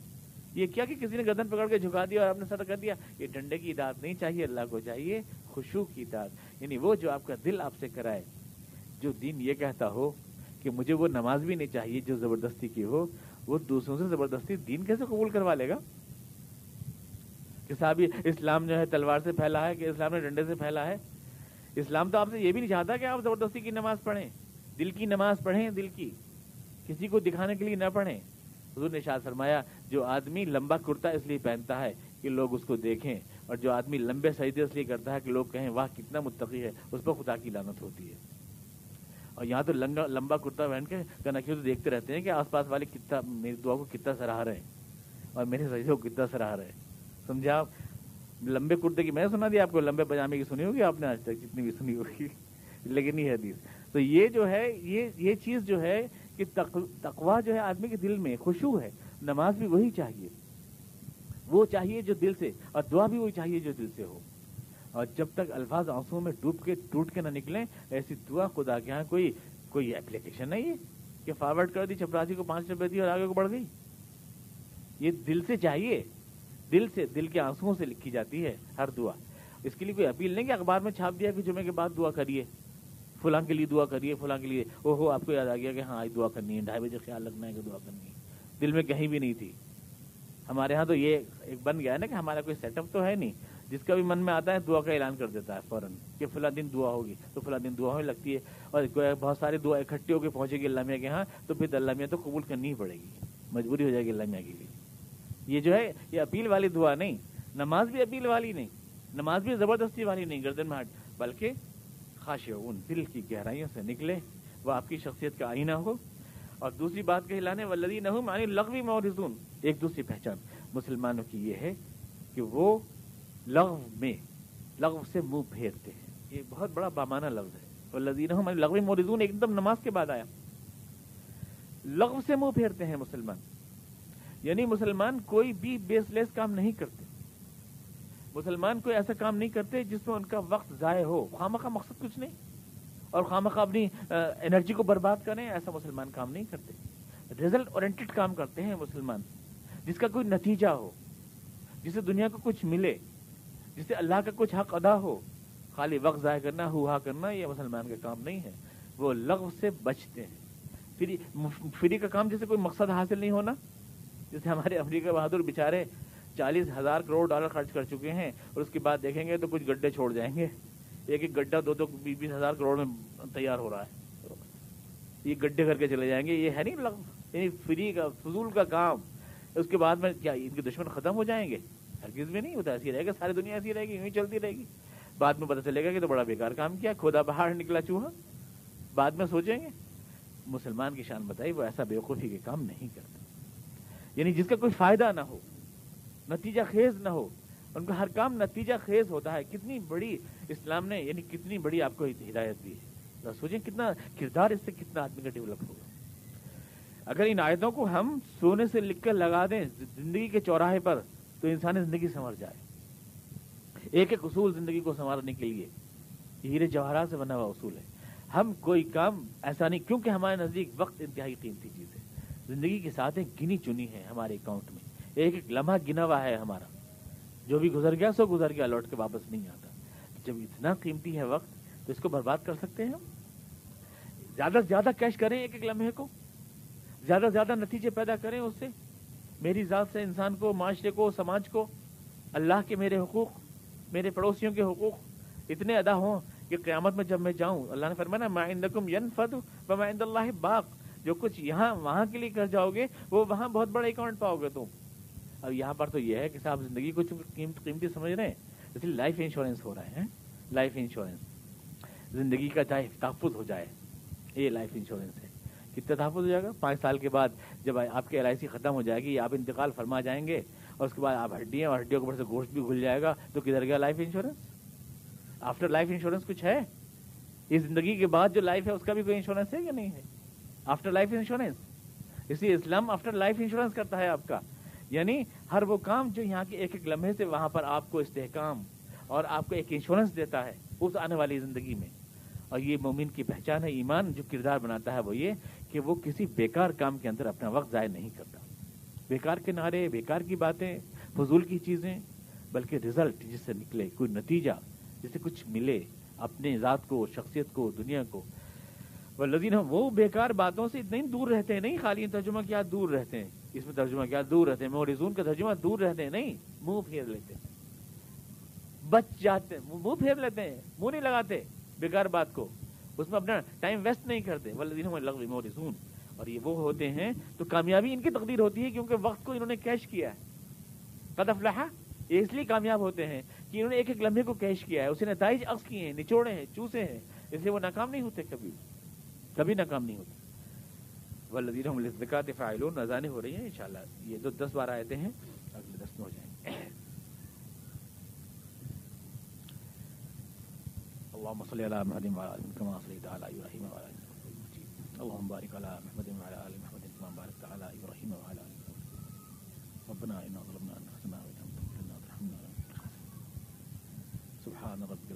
یہ کیا کہ کسی نے گدن پکڑ کے جھکا دیا اور آپ نے سر کر دیا؟ یہ ڈنڈے کی داد نہیں چاہیے، اللہ کو چاہیے خوشو کی داد یعنی وہ جو آپ کا دل آپ سے کرائے۔ جو دین یہ کہتا ہو کہ مجھے وہ نماز بھی نہیں چاہیے جو زبردستی کی ہو، وہ دوسروں سے زبردستی دین کیسے قبول کروا لے گا؟ کہ صاحب، اسلام جو ہے تلوار سے پھیلا ہے، کہ اسلام نے ڈنڈے سے پھیلا ہے۔ اسلام تو آپ سے یہ بھی نہیں چاہتا کہ آپ زبردستی کی نماز پڑھیں۔ دل کی نماز پڑھیں، دل کی۔ کسی کو دکھانے کے لیے نہ پڑھیں۔ حضور نے شاہ فرمایا، جو آدمی لمبا کرتا اس لیے پہنتا ہے کہ لوگ اس کو دیکھیں، اور جو آدمی لمبے سجدے اس لیے کرتا ہے کہ لوگ کہیں، واہ، کتنا متقی ہے، اس پر خدا کی لانت ہوتی ہے۔ اور یہاں تو لمبا کرتا پہن کے کنکھیوں تو دیکھتے رہتے ہیں کہ آس پاس والے کتنا، میری دعا کو کتنا سراہ رہے ہیں، اور میرے سجدے کو کتنا سراہ رہے ہیں۔ سمجھا آپ؟ لمبے کرتے کی میں سنا دیا آپ کو، لمبے پجامے کی سنی ہوگی آپ نے آج تک، جتنی بھی سنی ہوگی۔ لیکن نہیں حدیث۔ تو یہ جو ہے، یہ یہ چیز جو ہے کہ تقوا جو ہے آدمی کے دل میں خوشبو ہے، نماز بھی وہی چاہیے۔ وہ چاہیے جو دل سے، اور دعا بھی وہی چاہیے جو دل سے ہو۔ اور جب تک الفاظ آنسو میں ڈوب کے، ٹوٹ کے نہ نکلیں، ایسی دعا خدا کے یہاں کوئی کوئی اپلیکیشن نہیں ہے کہ فارورڈ کر دی، چپراسی کو پانچ روپے دی اور آگے کو بڑھ گئی۔ یہ دل سے چاہیے۔ دل سے، دل کے آنسو سے لکھی جاتی ہے ہر دعا۔ اس کے لیے کوئی اپیل نہیں کہ اخبار میں چھاپ دیا کہ جمعے کے بعد دعا کریے۔ فلاں کے لیے دعا کریے، فلاں کے لیے۔ او ہو آپ کو یاد آ گیا کہ ہاں آج دعا کرنی ہے، ڈھائی بجے خیال رکھنا ہے کہ دعا کرنی ہے۔ دل میں کہیں بھی نہیں تھی۔ ہمارے ہاں تو یہ ایک بن گیا ہے نا کہ ہمارا کوئی سیٹ اپ تو ہے نہیں۔ جس کا بھی من میں آتا ہے، دعا کا اعلان کر دیتا ہے فوراً کہ فلاں دن دعا ہوگی۔ تو فلاں دن دعا ہونے لگتی ہے۔ اور بہت ساری دعا اکٹھی ہو کے پہنچے گی اللہ میاں کے ہاں تو پھر اللہ میاں تو قبول کرنی ہی پڑے گی۔ مجبوری ہو جائے گی اللہ میاں کے لیے یہ جو ہے، یہ اپیل والی دعا نہیں۔ نماز بھی اپیل والی نہیں۔ نماز بھی زبردستی والی نہیں، گردن میں ہٹ۔ بلکہ خاشعون دل کی گہرائیوں سے نکلے، وہ آپ کی شخصیت کا آئینہ ہو۔ اور دوسری بات کہ لانے ولدی نہ معنی لغوی مورزون ایک دوسری پہچان۔ مسلمانوں کی یہ ہے کہ وہ لغو میں، لغو سے منہ پھیرتے ہیں۔ یہ بہت بڑا بامانہ لفظ ہے۔ اور لذین لغو مورزون ایک دم نماز کے بعد آیا۔ لغو سے منہ پھیرتے ہیں مسلمان۔ یعنی مسلمان کوئی بھی بیس لیس کام نہیں کرتے۔ مسلمان کوئی ایسا کام نہیں کرتے جس میں ان کا وقت ضائع ہو۔ خامہ کا مقصد کچھ نہیں۔ اور خامہ خواہ اپنی انرجی کو برباد کریں، ایسا مسلمان کام نہیں کرتے۔ ریزلٹ اورینٹڈ کام کرتے ہیں مسلمان۔ جس کا کوئی نتیجہ ہو، جسے دنیا کو کچھ ملے، جسے اللہ کا کچھ حق ادا ہو، خالی وقت ضائع کرنا ہوا کرنا، یہ مسلمان کا کام نہیں ہے۔ وہ لغو سے بچتے ہیں۔ فری فری کا کام جیسے کوئی مقصد حاصل نہیں ہونا، جیسے ہمارے امریکہ بہادر بےچارے چالیس ہزار کروڑ ڈالر خرچ کر چکے ہیں اور اس کے بعد دیکھیں گے تو کچھ گڈھے چھوڑ جائیں گے۔ ایک ایک گڈھا دو دو بیس بیس ہزار کروڑ میں تیار ہو رہا ہے۔ یہ گڈھے کر کے چلے جائیں گے۔ یہ ہے نہیں یعنی فری کا فضول کا کام۔ اس کے بعد میں کیا ان کے دشمن ختم ہو جائیں گے؟ ہرگز میں نہیں ہوتا ایسی رہے گا ساری دنیا ایسی رہے گی یوں ہی چلتی رہے گی۔ بعد میں پتہ چلے گا کہ تو بڑا بیکار کام کیا۔ کھودا باہر نکلا چوہا۔ بعد میں سوچیں گے۔ مسلمان کی شان بتائی، وہ ایسا بےوقوفی کے کام نہیں کرتا۔ یعنی جس کا کوئی فائدہ نہ ہو نتیجہ خیز نہ ہو، ان کا ہر کام نتیجہ خیز ہوتا ہے۔ کتنی بڑی اسلام نے یعنی کتنی بڑی آپ کو ہدایت دی ہے۔ سوچیں کتنا کردار اس سے کتنا آدمی کا ڈیولپ ہوگا۔ اگر ان آیتوں کو ہم سونے سے لکھ کر لگا دیں زندگی کے چوراہے پر، تو انسانی زندگی سنور جائے۔ ایک ایک اصول زندگی کو سنوارنے کے لیے۔ ہیرے جواہرات سے بنا ہوا اصول ہے۔ ہم کوئی کام ایسا نہیں، کیونکہ ہمارے نزدیک وقت انتہائی قیمتی چیز ہے۔ زندگی کے ساتھ گنی چنی ہے ہمارے اکاؤنٹ میں۔ ایک ایک لمحہ گنا ہوا ہے ہمارا۔ جو بھی گزر گیا سو گزر گیا، لوٹ کے واپس نہیں آتا۔ جب اتنا قیمتی ہے وقت، تو اس کو برباد کر سکتے ہیں ہم؟ زیادہ سے زیادہ کیش کریں ایک ایک لمحے کو؟ زیادہ سے زیادہ نتیجے پیدا کریں اس سے؟ میری ذات سے، انسان کو، معاشرے کو، سماج کو، اللہ کے میرے حقوق، میرے پڑوسیوں کے حقوق اتنے ادا ہوں کہ قیامت میں جب میں جاؤں، اللہ نے فرمانا مائندکم ین فد مائند اللہ باغ جو کچھ یہاں، وہاں کے لیے کر جاؤ گے، وہ وہاں بہت بڑا اکاؤنٹ پاؤ گے تم۔ اب یہاں پر تو یہ ہے کہ صاحب زندگی کو قیمت قیمتی سمجھ رہے ہیں۔ اس لیے لائف انشورنس ہو رہے ہیں لائف انشورنس زندگی کا چاہے تحفظ ہو جائے۔ یہ لائف انشورنس ہے۔ کتنا تحفظ ہو جائے گا؟ پانچ سال کے بعد جب آپ کی ایل آئی سی ختم ہو جائے گی، آپ انتقال فرما جائیں گے اور اس کے بعد آپ ہڈیاں اور ہڈیوں کے اوپر سے گوشت بھی گھل جائے گا، تو کدھر گیا life insurance after life insurance کچھ ہے؟ اس زندگی کے بعد جو لائف ہے، اس کا بھی کوئی انشورنس ہے یا نہیں ہے؟ آفٹر لائف انشورنس اس لیے اسلام آفٹر لائف انشورنس کرتا ہے آپ کا۔ یعنی ہر وہ کام جو یہاں کے ایک ایک لمحے سے وہاں پر آپ کو استحکام اور آپ کو ایک انشورنس دیتا ہے اس آنے والی زندگی میں۔ اور یہ مومن کی پہچان ہے، ایمان جو کردار بناتا ہے وہ یہ کہ وہ کسی بیکار کام کے اندر اپنا وقت ضائع نہیں کرتا۔ بیکار کے نعرے، بیکار کی باتیں، فضول کی چیزیں، بلکہ رزلٹ جس سے نکلے، کوئی نتیجہ جس سے کچھ ملے اپنے ذات کو، شخصیت کو، دنیا کو۔ وہ لذین وہ بیکار باتوں سے اتنے دور رہتے ہیں، نہیں خالی ترجمہ کیا، دور رہتے ہیں۔ اس میں ترجمہ کیا؟ دور رہتے ہیں مورزون کا ترجمہ دور رہتے ہیں، نہیں، منہ پھیر لیتے ہیں۔ بچ جاتے منہ پھیر لیتے ہیں، منہ نہیں لگاتے بیکار بات کو۔ اس میں اپنا ٹائم ویسٹ نہیں کرتے۔ ولدین مورزون اور یہ وہ ہوتے ہیں تو کامیابی ان کی تقدیر ہوتی ہے کیونکہ وقت کو انہوں نے کیش کیا ہے۔ قدف لہا یہ اس لیے کامیاب ہوتے ہیں کہ انہوں نے ایک ایک لمحے کو کیش کیا ہے۔ اسے نتائج عکس کیے ہیں، نچوڑے ہیں، چوسے ہیں۔ اس لیے وہ ناکام نہیں ہوتے کبھی۔ کبھی ناکام نہیں ہوتے۔ ولدین زکات فائلون نذانے ہو رہی ہیں، انشاءاللہ۔ یہ جو دس بار آئے ہیں، اگلے دس میں ہو جائیں گے۔ اللهم صل على محمد وعلى ال كما صليت على ابراهيم وعلى ال اللهم بارك على محمد وعلى ال محمد كما باركت على ابراهيم وعلى ال ربنا اننا ظلمنا انفسنا وان لم تغفر لنا وترحمنا سبحان ربك